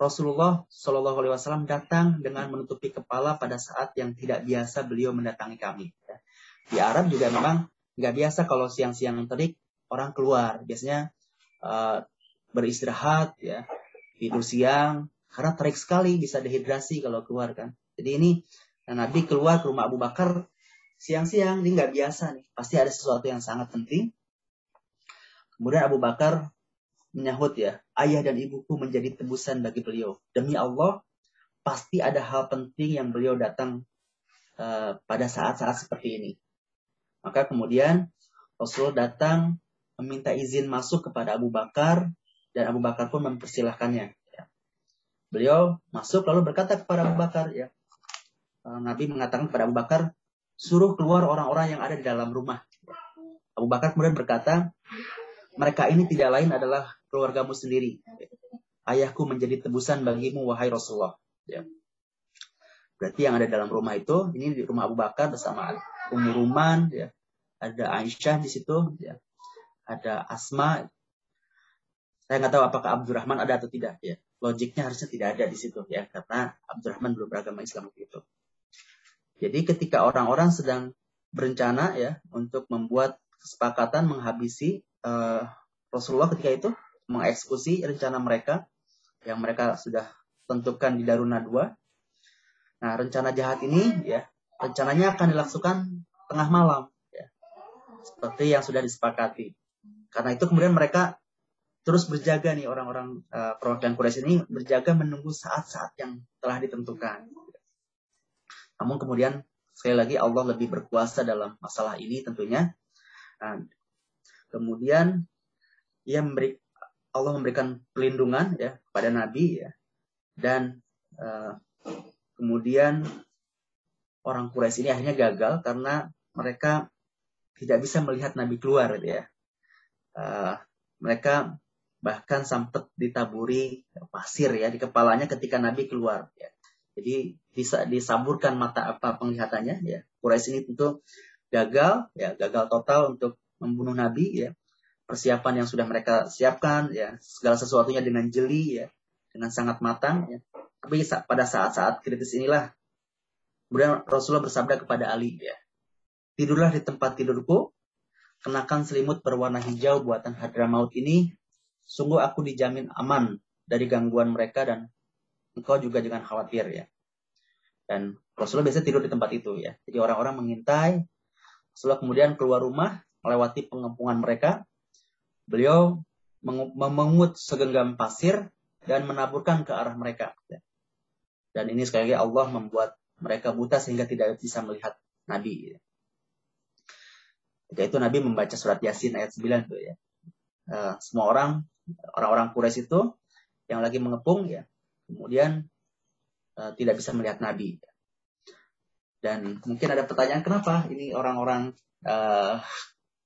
Rasulullah Shallallahu Alaihi Wasallam datang dengan menutupi kepala pada saat yang tidak biasa beliau mendatangi kami. Di Arab juga memang nggak biasa kalau siang-siang terik orang keluar. Biasanya uh, beristirahat ya tidur siang karena terik sekali bisa dehidrasi kalau keluar kan. Jadi ini nah, Nabi keluar ke rumah Abu Bakar siang-siang ini nggak biasa nih. Pasti ada sesuatu yang sangat penting. Kemudian Abu Bakar menyahut ya ayah dan ibuku menjadi tebusan bagi beliau. Demi Allah pasti ada hal penting yang beliau datang uh, pada saat-saat seperti ini maka kemudian Rasulullah datang meminta izin masuk kepada Abu Bakar dan Abu Bakar pun mempersilahkannya. Ya. Beliau masuk lalu berkata kepada Abu Bakar, ya eh, Nabi mengatakan kepada Abu Bakar, suruh keluar orang-orang yang ada di dalam rumah. Abu Bakar kemudian berkata, mereka ini tidak lain adalah keluargamu sendiri. Ayahku menjadi tebusan bagimu, wahai Rasulullah. Ya. Berarti yang ada dalam rumah itu, ini di rumah Abu Bakar bersama Ummu Ruman, ya, ada Aisyah di situ, ya. ada Asma. Saya nggak tahu apakah Abdurrahman ada atau tidak. Ya. Logiknya harusnya tidak ada di situ ya, karena Abdurrahman belum beragama Islam itu. Jadi ketika orang-orang sedang berencana ya untuk membuat kesepakatan menghabisi uh, Rasulullah ketika itu mengeksekusi rencana mereka yang mereka sudah tentukan di Daruna 2. Nah, rencana jahat ini ya rencananya akan dilakukan tengah malam seperti yang sudah disepakati. Karena itu kemudian mereka terus berjaga nih orang-orang uh, perwakilan Quraisy ini berjaga menunggu saat-saat yang telah ditentukan. Namun kemudian sekali lagi Allah lebih berkuasa dalam masalah ini tentunya. Nah, kemudian ia memberi Allah memberikan pelindungan ya pada Nabi ya dan uh, kemudian orang Quraisy ini akhirnya gagal karena mereka tidak bisa melihat Nabi keluar gitu ya. Uh, mereka bahkan sempat ditaburi pasir ya di kepalanya ketika Nabi keluar. Ya. Jadi bisa disaburkan mata apa penglihatannya ya. Quraisy ini tentu gagal ya, gagal total untuk membunuh Nabi ya. Persiapan yang sudah mereka siapkan ya, segala sesuatunya dengan jeli ya, dengan sangat matang ya. Tapi pada saat-saat kritis inilah kemudian Rasulullah bersabda kepada Ali ya. Tidurlah di tempat tidurku, kenakan selimut berwarna hijau buatan Hadramaut ini, sungguh aku dijamin aman dari gangguan mereka dan engkau juga jangan khawatir ya. Dan Rasulullah biasa tidur di tempat itu ya. Jadi orang-orang mengintai. Rasulullah kemudian keluar rumah melewati pengepungan mereka. Beliau memungut segenggam pasir dan menaburkan ke arah mereka. Ya. Dan ini sekali lagi Allah membuat mereka buta sehingga tidak bisa melihat Nabi. Ketika itu Nabi membaca surat Yasin ayat 9 tuh ya. Uh, semua orang orang-orang Quraisy itu yang lagi mengepung ya kemudian uh, tidak bisa melihat Nabi. Dan mungkin ada pertanyaan kenapa ini orang-orang uh,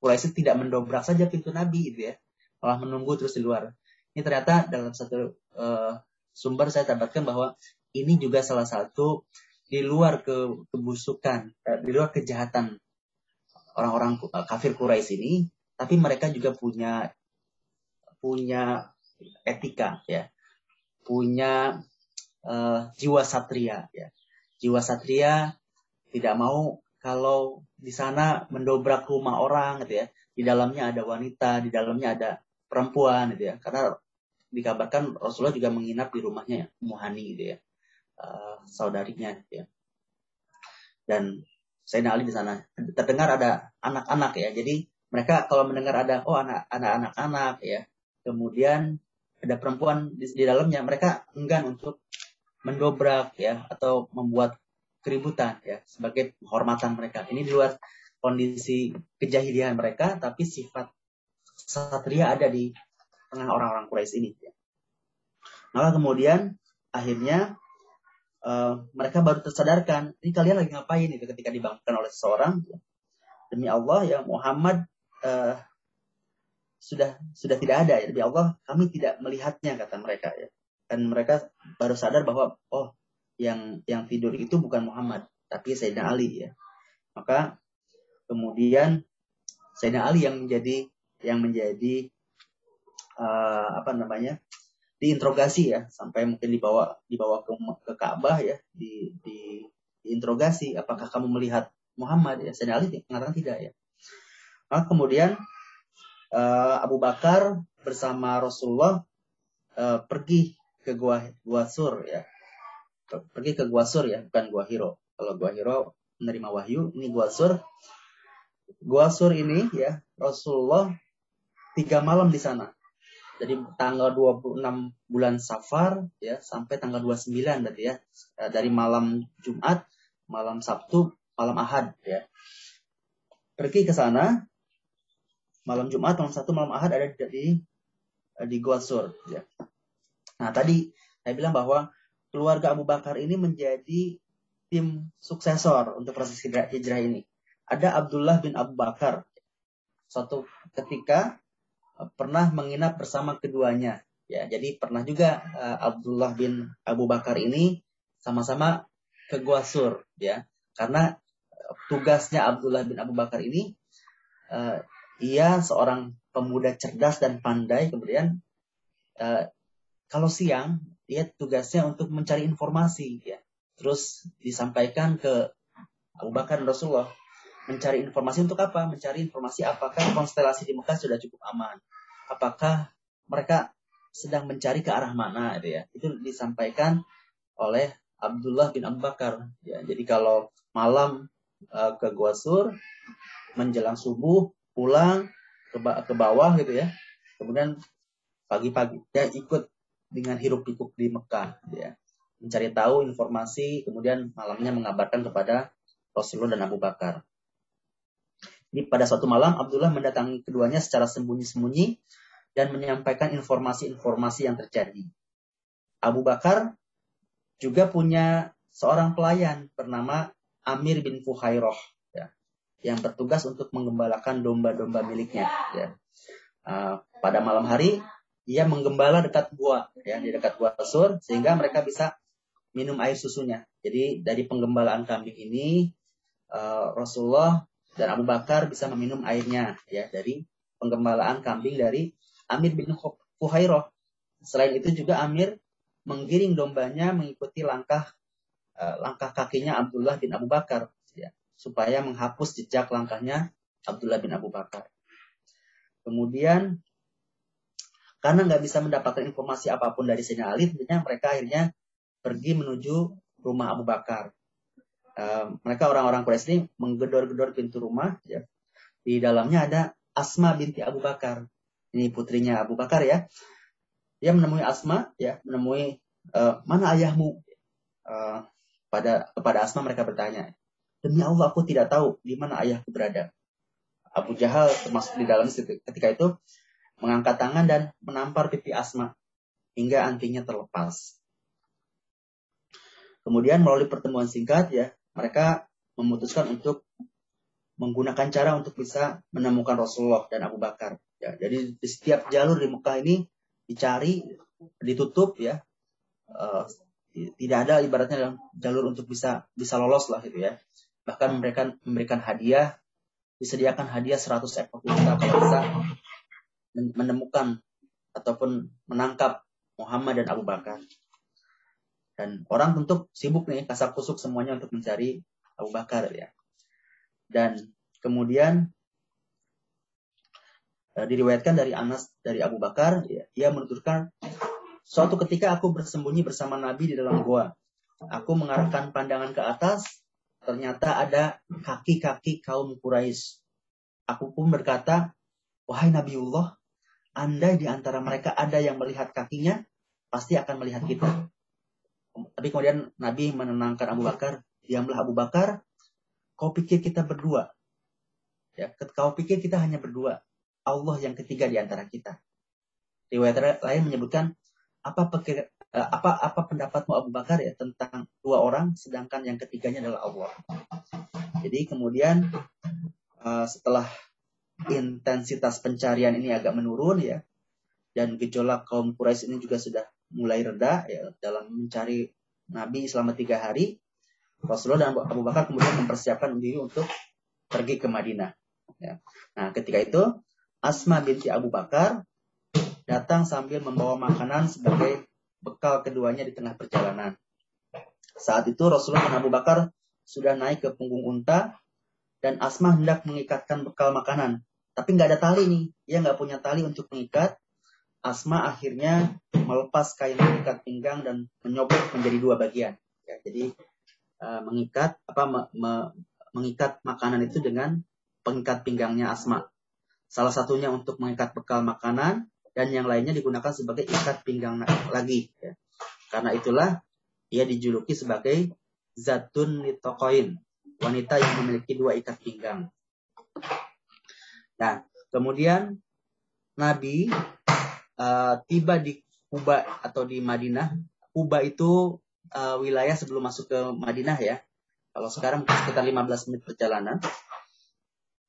Quraisy tidak mendobrak saja pintu Nabi gitu ya, malah menunggu terus di luar. Ini ternyata dalam satu uh, sumber saya dapatkan bahwa ini juga salah satu di luar ke, kebusukan, di luar kejahatan orang-orang uh, kafir Quraisy ini, tapi mereka juga punya punya etika ya, punya uh, jiwa satria ya. Jiwa satria tidak mau kalau di sana mendobrak rumah orang gitu ya. Di dalamnya ada wanita, di dalamnya ada perempuan gitu ya. Karena dikabarkan Rasulullah juga menginap di rumahnya Muhani gitu ya. Uh, saudarinya gitu ya. Dan Sayyidina Ali di sana terdengar ada anak-anak ya. Jadi mereka kalau mendengar ada oh anak anak-anak ya. Kemudian ada perempuan di, di dalamnya mereka enggan untuk mendobrak ya atau membuat keributan ya sebagai penghormatan mereka. Ini di luar kondisi kejahilian mereka, tapi sifat satria ada di tengah orang-orang Quraisy ini. Maka kemudian akhirnya uh, mereka baru tersadarkan, ini kalian lagi ngapain itu ketika dibangunkan oleh seseorang. Demi Allah ya Muhammad uh, sudah sudah tidak ada ya. Demi Allah kami tidak melihatnya kata mereka ya. Dan mereka baru sadar bahwa oh yang yang tidur itu bukan Muhammad tapi Sayyidina Ali ya. Maka kemudian Sayyidina Ali yang menjadi yang menjadi uh, apa namanya diinterogasi ya sampai mungkin dibawa dibawa ke ke Ka'bah ya di, di diinterogasi apakah kamu melihat Muhammad ya Sayyidina Ali mengatakan tidak ya. Maka kemudian uh, Abu Bakar bersama Rasulullah uh, pergi ke gua gua sur ya. Pergi ke gua sur ya bukan gua hiro. Kalau gua hiro menerima wahyu ini gua sur. Gua sur ini ya Rasulullah tiga malam di sana jadi tanggal 26 bulan Safar ya sampai tanggal 29 berarti ya eh, dari malam Jumat malam Sabtu malam Ahad ya pergi ke sana malam Jumat malam Sabtu malam Ahad ada di di Gua Sur ya Nah, tadi saya bilang bahwa keluarga Abu Bakar ini menjadi tim suksesor untuk proses hijrah, ini. Ada Abdullah bin Abu Bakar. Suatu ketika eh, pernah menginap bersama keduanya. Ya, jadi pernah juga uh, Abdullah bin Abu Bakar ini sama-sama ke Gua Sur, ya. Karena eh, tugasnya Abdullah bin Abu Bakar ini uh, ia seorang pemuda cerdas dan pandai kemudian uh, kalau siang dia tugasnya untuk mencari informasi ya. Terus disampaikan ke Abu Bakar Rasulullah mencari informasi untuk apa? Mencari informasi apakah konstelasi di Mekah sudah cukup aman? Apakah mereka sedang mencari ke arah mana itu ya? Itu disampaikan oleh Abdullah bin Abu Bakar ya. Jadi kalau malam uh, ke Gua Sur menjelang subuh pulang ke, ke bawah gitu ya. Kemudian pagi-pagi dia ikut dengan hiruk pikuk di Mekah ya mencari tahu informasi kemudian malamnya mengabarkan kepada Rasulullah dan Abu Bakar. Ini pada suatu malam Abdullah mendatangi keduanya secara sembunyi-sembunyi dan menyampaikan informasi-informasi yang terjadi. Abu Bakar juga punya seorang pelayan bernama Amir bin Fuhairoh ya, yang bertugas untuk menggembalakan domba-domba miliknya. Ya. Uh, pada malam hari ia menggembala dekat gua ya di dekat gua sur sehingga mereka bisa minum air susunya. Jadi dari penggembalaan kambing ini uh, Rasulullah dan Abu Bakar bisa meminum airnya ya dari penggembalaan kambing dari Amir bin Fuhairah. Selain itu juga Amir menggiring dombanya mengikuti langkah uh, langkah kakinya Abdullah bin Abu Bakar ya, supaya menghapus jejak langkahnya Abdullah bin Abu Bakar. Kemudian karena nggak bisa mendapatkan informasi apa pun dari Sayyidina Ali, tentunya mereka akhirnya pergi menuju rumah Abu Bakar. Mereka orang-orang Quraisy ini menggedor-gedor pintu rumah. Ya. Di dalamnya ada Asma binti Abu Bakar. Ini putrinya Abu Bakar ya. Dia menemui Asma, ya, menemui uh, mana ayahmu. Uh, pada kepada Asma mereka bertanya, demi Allah aku tidak tahu di mana ayahku berada. Abu Jahal termasuk di dalam ketika itu mengangkat tangan dan menampar pipi Asma hingga antinya terlepas. Kemudian melalui pertemuan singkat ya, mereka memutuskan untuk menggunakan cara untuk bisa menemukan Rasulullah dan Abu Bakar. Ya, jadi di setiap jalur di Mekah ini dicari, ditutup ya, uh, tidak ada ibaratnya jalur untuk bisa bisa lolos lah gitu ya. Bahkan mereka memberikan hadiah, disediakan hadiah 100 ekor unta kalau bisa menemukan ataupun menangkap Muhammad dan Abu Bakar. Dan orang tentu sibuk nih, kasak kusuk semuanya untuk mencari Abu Bakar ya. Dan kemudian uh, diriwayatkan dari Anas dari Abu Bakar, ya, ia menuturkan suatu ketika aku bersembunyi bersama Nabi di dalam gua. Aku mengarahkan pandangan ke atas, ternyata ada kaki-kaki kaum Quraisy. Aku pun berkata, wahai Nabiullah, andai di antara mereka ada yang melihat kakinya, pasti akan melihat kita. Tapi kemudian Nabi menenangkan Abu Bakar, diamlah Abu Bakar, kau pikir kita berdua. Ya, kau pikir kita hanya berdua. Allah yang ketiga di antara kita. Riwayat lain menyebutkan apa pikir, eh, apa apa pendapatmu Abu Bakar ya tentang dua orang sedangkan yang ketiganya adalah Allah. Jadi kemudian uh, setelah intensitas pencarian ini agak menurun ya dan gejolak kaum Quraisy ini juga sudah mulai reda ya dalam mencari Nabi selama tiga hari. Rasulullah dan Abu Bakar kemudian mempersiapkan diri untuk pergi ke Madinah. Ya. Nah, ketika itu Asma binti Abu Bakar datang sambil membawa makanan sebagai bekal keduanya di tengah perjalanan. Saat itu Rasulullah dan Abu Bakar sudah naik ke punggung unta dan Asma hendak mengikatkan bekal makanan. Tapi nggak ada tali nih. Ia nggak punya tali untuk mengikat. Asma akhirnya melepas kain pengikat pinggang dan menyobek menjadi dua bagian. Ya, jadi uh, mengikat apa me, me, mengikat makanan itu dengan pengikat pinggangnya Asma. Salah satunya untuk mengikat bekal makanan dan yang lainnya digunakan sebagai ikat pinggang lagi. Ya. Karena itulah ia dijuluki sebagai Zatun Nitokoin, wanita yang memiliki dua ikat pinggang. Nah, kemudian Nabi uh, tiba di Kuba atau di Madinah. Kuba itu uh, wilayah sebelum masuk ke Madinah ya. Kalau sekarang sekitar 15 menit perjalanan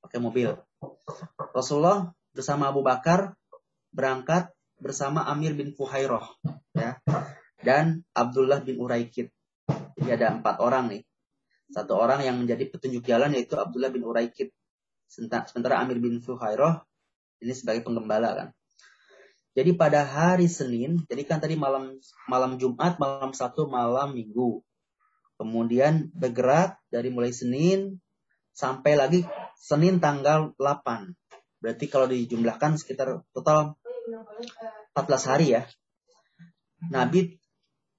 pakai mobil. Rasulullah bersama Abu Bakar berangkat bersama Amir bin Fuhairah ya dan Abdullah bin Uraikid. Jadi ada empat orang nih. Satu orang yang menjadi petunjuk jalan yaitu Abdullah bin Uraikid. Sementara Amir bin Fuhairah ini sebagai penggembala kan. Jadi pada hari Senin, jadi kan tadi malam malam Jumat, malam satu, malam Minggu. Kemudian bergerak dari mulai Senin sampai lagi Senin tanggal 8. Berarti kalau dijumlahkan sekitar total 14 hari ya. Nabi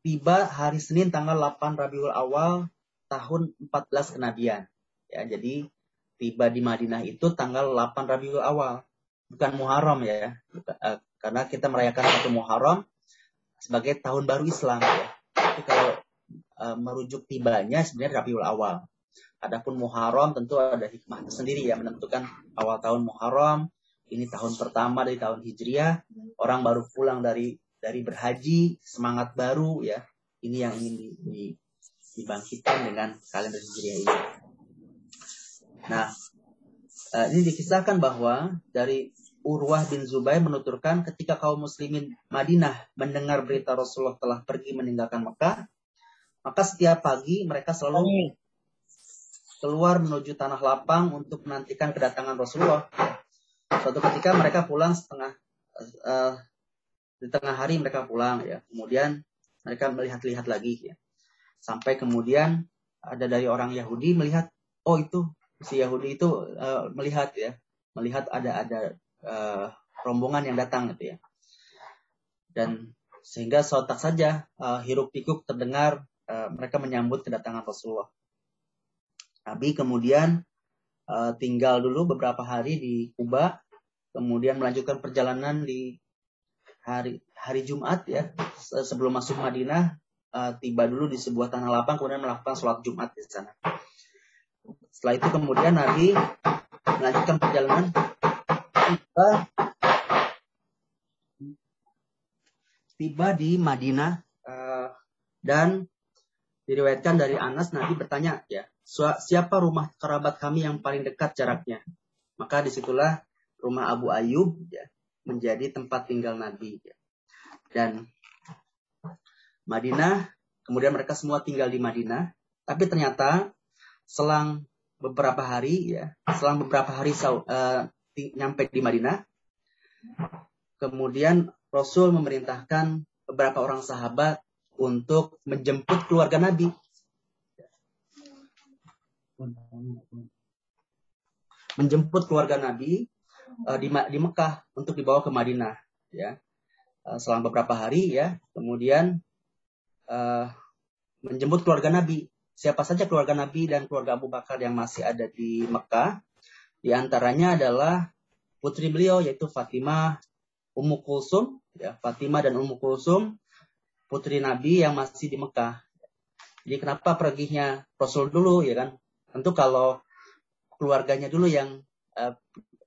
tiba hari Senin tanggal 8 Rabiul Awal tahun 14 kenabian. Ya, jadi tiba di Madinah itu tanggal 8 Rabiul Awal, bukan Muharram ya. Eh, karena kita merayakan satu Muharram sebagai tahun baru Islam ya. Tapi kalau e, merujuk tibanya sebenarnya Rabiul Awal. Adapun Muharram tentu ada hikmah sendiri ya menentukan awal tahun Muharram ini tahun pertama dari tahun Hijriah orang baru pulang dari dari berhaji semangat baru ya ini yang ingin di, di, dibangkitkan dengan kalender Hijriah ini. Nah, uh, ini dikisahkan bahwa dari Urwah bin Zubair menuturkan ketika kaum muslimin Madinah mendengar berita Rasulullah telah pergi meninggalkan Mekah, Maka setiap pagi mereka selalu keluar menuju tanah lapang untuk menantikan kedatangan Rasulullah. Suatu ketika mereka pulang setengah uh, di tengah hari mereka pulang ya. Kemudian mereka melihat-lihat lagi ya. Sampai kemudian ada dari orang Yahudi melihat oh itu si Yahudi itu uh, melihat ya, melihat ada ada uh, rombongan yang datang gitu ya. Dan sehingga sontak saja uh, hiruk pikuk terdengar uh, mereka menyambut kedatangan Rasulullah. Nabi kemudian uh, tinggal dulu beberapa hari di Kuba, kemudian melanjutkan perjalanan di hari hari Jumat ya sebelum masuk Madinah uh, tiba dulu di sebuah tanah lapang kemudian melakukan sholat Jumat di sana. Setelah itu kemudian Nabi melanjutkan perjalanan tiba tiba di Madinah uh, dan diriwayatkan dari Anas Nabi bertanya ya siapa rumah kerabat kami yang paling dekat jaraknya? Maka di situlah rumah Abu Ayub ya, menjadi tempat tinggal Nabi. Ya. Dan Madinah, kemudian mereka semua tinggal di Madinah. Tapi ternyata selang beberapa hari ya, selang beberapa hari uh, nyampe di Madinah, kemudian Rasul memerintahkan beberapa orang sahabat untuk menjemput keluarga Nabi. Menjemput keluarga Nabi uh, di di Mekah untuk dibawa ke Madinah ya. Uh, selama beberapa hari ya. Kemudian uh, menjemput keluarga Nabi. Siapa saja keluarga Nabi dan keluarga Abu Bakar yang masih ada di Mekah di antaranya adalah putri beliau yaitu Fatimah Ummu Kulsum ya Fatimah dan Ummu Kulsum putri Nabi yang masih di Mekah jadi kenapa perginya Rasul dulu ya kan Tentu kalau keluarganya dulu yang uh,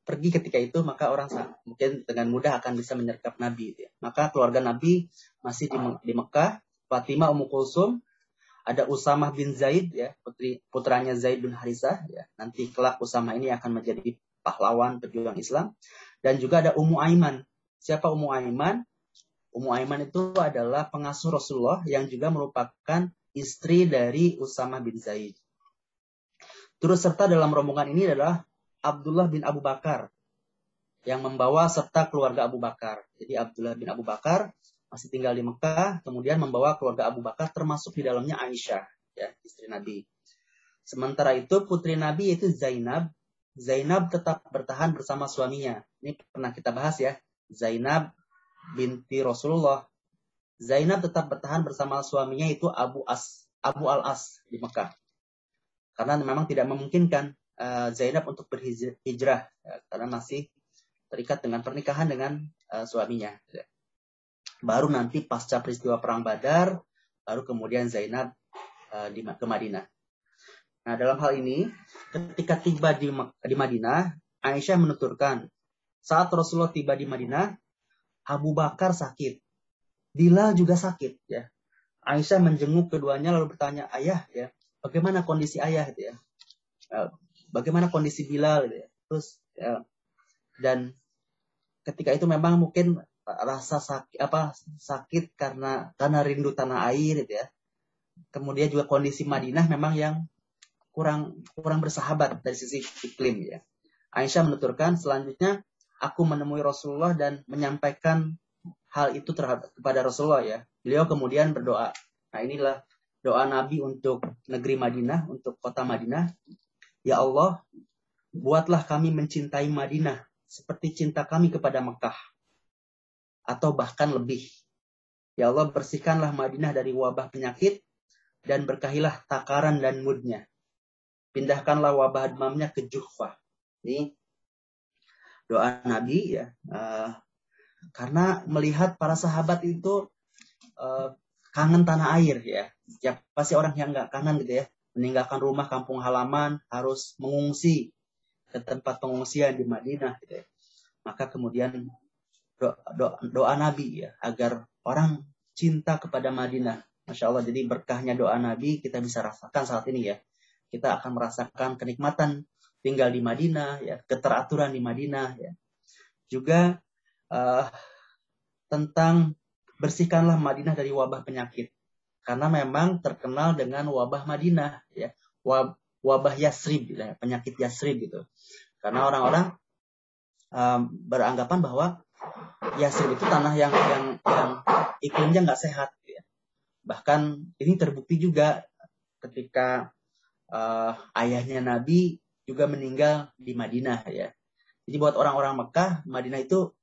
pergi ketika itu, maka orang mungkin dengan mudah akan bisa menyergap Nabi. Ya. Maka keluarga Nabi masih di, di Mekah, Fatimah Ummu Kulsum, ada Usamah bin Zaid ya, putri putranya Zaid bin Harisah ya. Nanti kelak Usamah ini akan menjadi pahlawan pejuang Islam dan juga ada Ummu Aiman. Siapa Ummu Aiman? Ummu Aiman itu adalah pengasuh Rasulullah yang juga merupakan istri dari Usamah bin Zaid. Turut serta dalam rombongan ini adalah Abdullah bin Abu Bakar yang membawa serta keluarga Abu Bakar. Jadi Abdullah bin Abu Bakar masih tinggal di Mekah, kemudian membawa keluarga Abu Bakar termasuk di dalamnya Aisyah, ya, istri Nabi. Sementara itu putri Nabi yaitu Zainab, Zainab tetap bertahan bersama suaminya. Ini pernah kita bahas ya. Zainab binti Rasulullah. Zainab tetap bertahan bersama suaminya itu Abu As, Abu Al-As di Mekah karena memang tidak memungkinkan uh, Zainab untuk berhijrah ya, karena masih terikat dengan pernikahan dengan uh, suaminya. Ya. Baru nanti pasca peristiwa perang Badar, baru kemudian Zainab uh, di, ke Madinah. Nah dalam hal ini, ketika tiba di, di Madinah, Aisyah menuturkan, saat Rasulullah tiba di Madinah, Abu Bakar sakit, Bilal juga sakit. Ya, Aisyah menjenguk keduanya lalu bertanya, ayah, ya, bagaimana kondisi ayah gitu ya eh, bagaimana kondisi Bilal gitu ya terus ya, dan ketika itu memang mungkin rasa sakit apa sakit karena karena rindu tanah air gitu ya kemudian juga kondisi Madinah memang yang kurang kurang bersahabat dari sisi iklim ya Aisyah menuturkan selanjutnya aku menemui Rasulullah dan menyampaikan hal itu terhadap kepada Rasulullah ya beliau kemudian berdoa nah inilah doa Nabi untuk negeri Madinah, untuk kota Madinah. Ya Allah, buatlah kami mencintai Madinah seperti cinta kami kepada Mekah. Atau bahkan lebih. Ya Allah, bersihkanlah Madinah dari wabah penyakit dan berkahilah takaran dan mudnya. Pindahkanlah wabah demamnya ke Juhfah. Ini doa Nabi ya. Uh, karena melihat para sahabat itu uh, kangen tanah air ya. Ya pasti orang yang nggak kangen gitu ya, meninggalkan rumah kampung halaman harus mengungsi ke tempat pengungsian di Madinah gitu ya. Maka kemudian doa, doa, doa Nabi ya agar orang cinta kepada Madinah. Masya Allah, jadi berkahnya doa Nabi kita bisa rasakan saat ini ya. Kita akan merasakan kenikmatan tinggal di Madinah, ya, keteraturan di Madinah, ya. Juga uh, tentang bersihkanlah Madinah dari wabah penyakit. karena memang terkenal dengan wabah Madinah ya wabah Yasrib ya, penyakit Yasrib gitu karena orang-orang um, beranggapan bahwa Yasrib itu tanah yang yang yang iklimnya nggak sehat ya. bahkan ini terbukti juga ketika uh, ayahnya Nabi juga meninggal di Madinah ya jadi buat orang-orang Mekah Madinah itu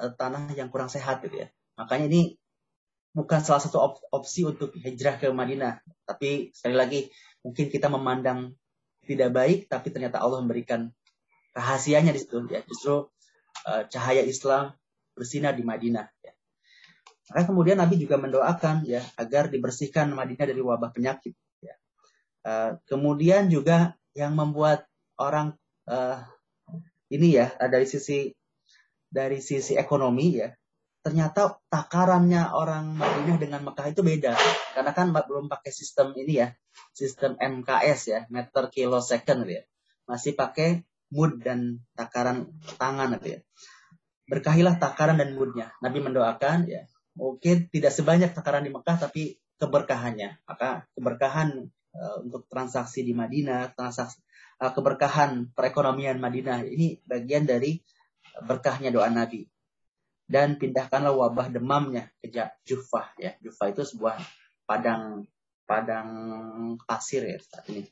uh, tanah yang kurang sehat gitu ya makanya ini bukan salah satu op opsi untuk hijrah ke Madinah. Tapi sekali lagi, mungkin kita memandang tidak baik, tapi ternyata Allah memberikan rahasianya di situ. Ya. Justru uh, cahaya Islam bersinar di Madinah. Ya. Maka kemudian Nabi juga mendoakan ya agar dibersihkan Madinah dari wabah penyakit. Ya. Uh, kemudian juga yang membuat orang uh, ini ya dari sisi dari sisi ekonomi ya ternyata takarannya orang Madinah dengan Mekah itu beda. Karena kan belum pakai sistem ini ya, sistem MKS ya, meter kilo second ya. Masih pakai mood dan takaran tangan gitu ya. Berkahilah takaran dan moodnya. Nabi mendoakan ya, mungkin tidak sebanyak takaran di Mekah tapi keberkahannya. Maka keberkahan uh, untuk transaksi di Madinah, transaksi uh, keberkahan perekonomian Madinah ini bagian dari berkahnya doa Nabi dan pindahkanlah wabah demamnya ke Jufah ya. Jufah itu sebuah padang padang pasir ya saat ini.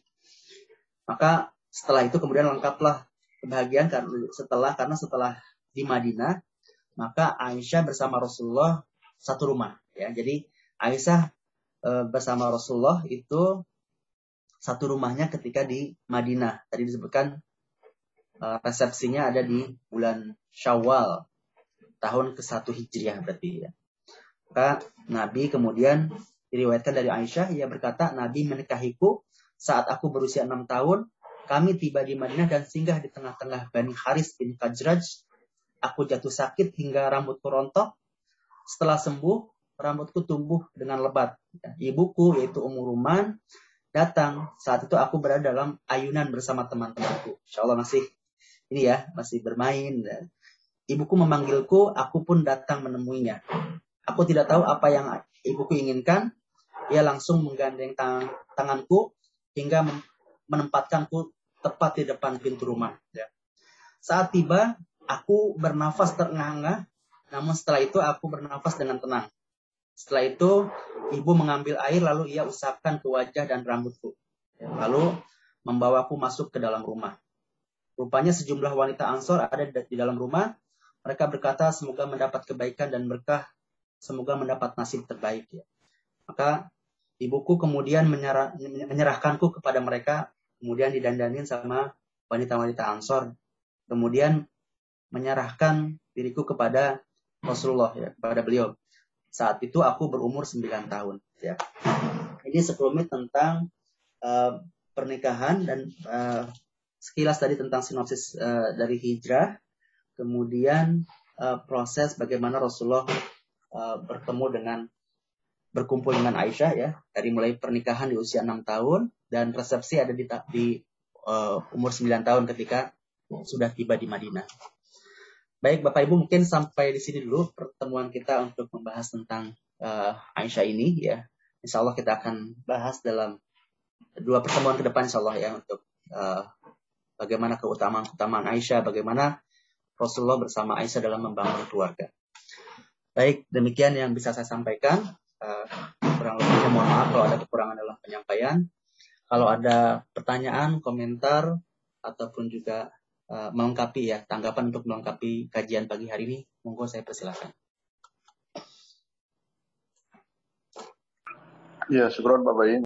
Maka setelah itu kemudian lengkaplah kebahagiaan setelah karena setelah di Madinah maka Aisyah bersama Rasulullah satu rumah ya. Jadi Aisyah e, bersama Rasulullah itu satu rumahnya ketika di Madinah. Tadi disebutkan e, resepsinya ada di bulan Syawal tahun ke-1 Hijriah berarti ya. Maka Nabi kemudian diriwayatkan dari Aisyah, ia berkata, Nabi menikahiku saat aku berusia enam tahun, kami tiba di Madinah dan singgah di tengah-tengah Bani Haris bin Kajraj. Aku jatuh sakit hingga rambutku rontok. Setelah sembuh, rambutku tumbuh dengan lebat. Ibuku, yaitu Ummu Ruman, datang. Saat itu aku berada dalam ayunan bersama teman-temanku. Insya Allah masih ini ya, masih bermain. Ibuku memanggilku, aku pun datang menemuinya. Aku tidak tahu apa yang ibuku inginkan. Ia langsung menggandeng tang tanganku hingga menempatkanku tepat di depan pintu rumah. Ya. Saat tiba, aku bernafas terengah-engah, namun setelah itu aku bernafas dengan tenang. Setelah itu, ibu mengambil air lalu ia usapkan ke wajah dan rambutku. Lalu membawaku masuk ke dalam rumah. Rupanya sejumlah wanita ansor ada di dalam rumah mereka berkata, semoga mendapat kebaikan dan berkah, semoga mendapat nasib terbaik. Ya. Maka ibuku kemudian menyerah, menyerahkanku kepada mereka, kemudian didandanin sama wanita-wanita ansor. Kemudian menyerahkan diriku kepada Rasulullah, ya, kepada beliau. Saat itu aku berumur 9 tahun. Ya. Ini sekelumit tentang uh, pernikahan dan uh, sekilas tadi tentang sinopsis uh, dari hijrah kemudian uh, proses bagaimana Rasulullah uh, bertemu dengan berkumpul dengan Aisyah ya dari mulai pernikahan di usia enam tahun dan resepsi ada di, di uh, umur 9 tahun ketika sudah tiba di Madinah. Baik Bapak Ibu mungkin sampai di sini dulu pertemuan kita untuk membahas tentang uh, Aisyah ini ya. Insya Allah kita akan bahas dalam dua pertemuan ke depan Insya Allah ya untuk uh, bagaimana keutamaan-keutamaan Aisyah, bagaimana Rasulullah bersama Aisyah dalam membangun keluarga. Baik, demikian yang bisa saya sampaikan. Uh, kurang lebihnya mohon maaf kalau ada kekurangan dalam penyampaian. Kalau ada pertanyaan, komentar, ataupun juga uh, melengkapi ya, tanggapan untuk melengkapi kajian pagi hari ini, monggo saya persilakan. Ya, syukur Bapak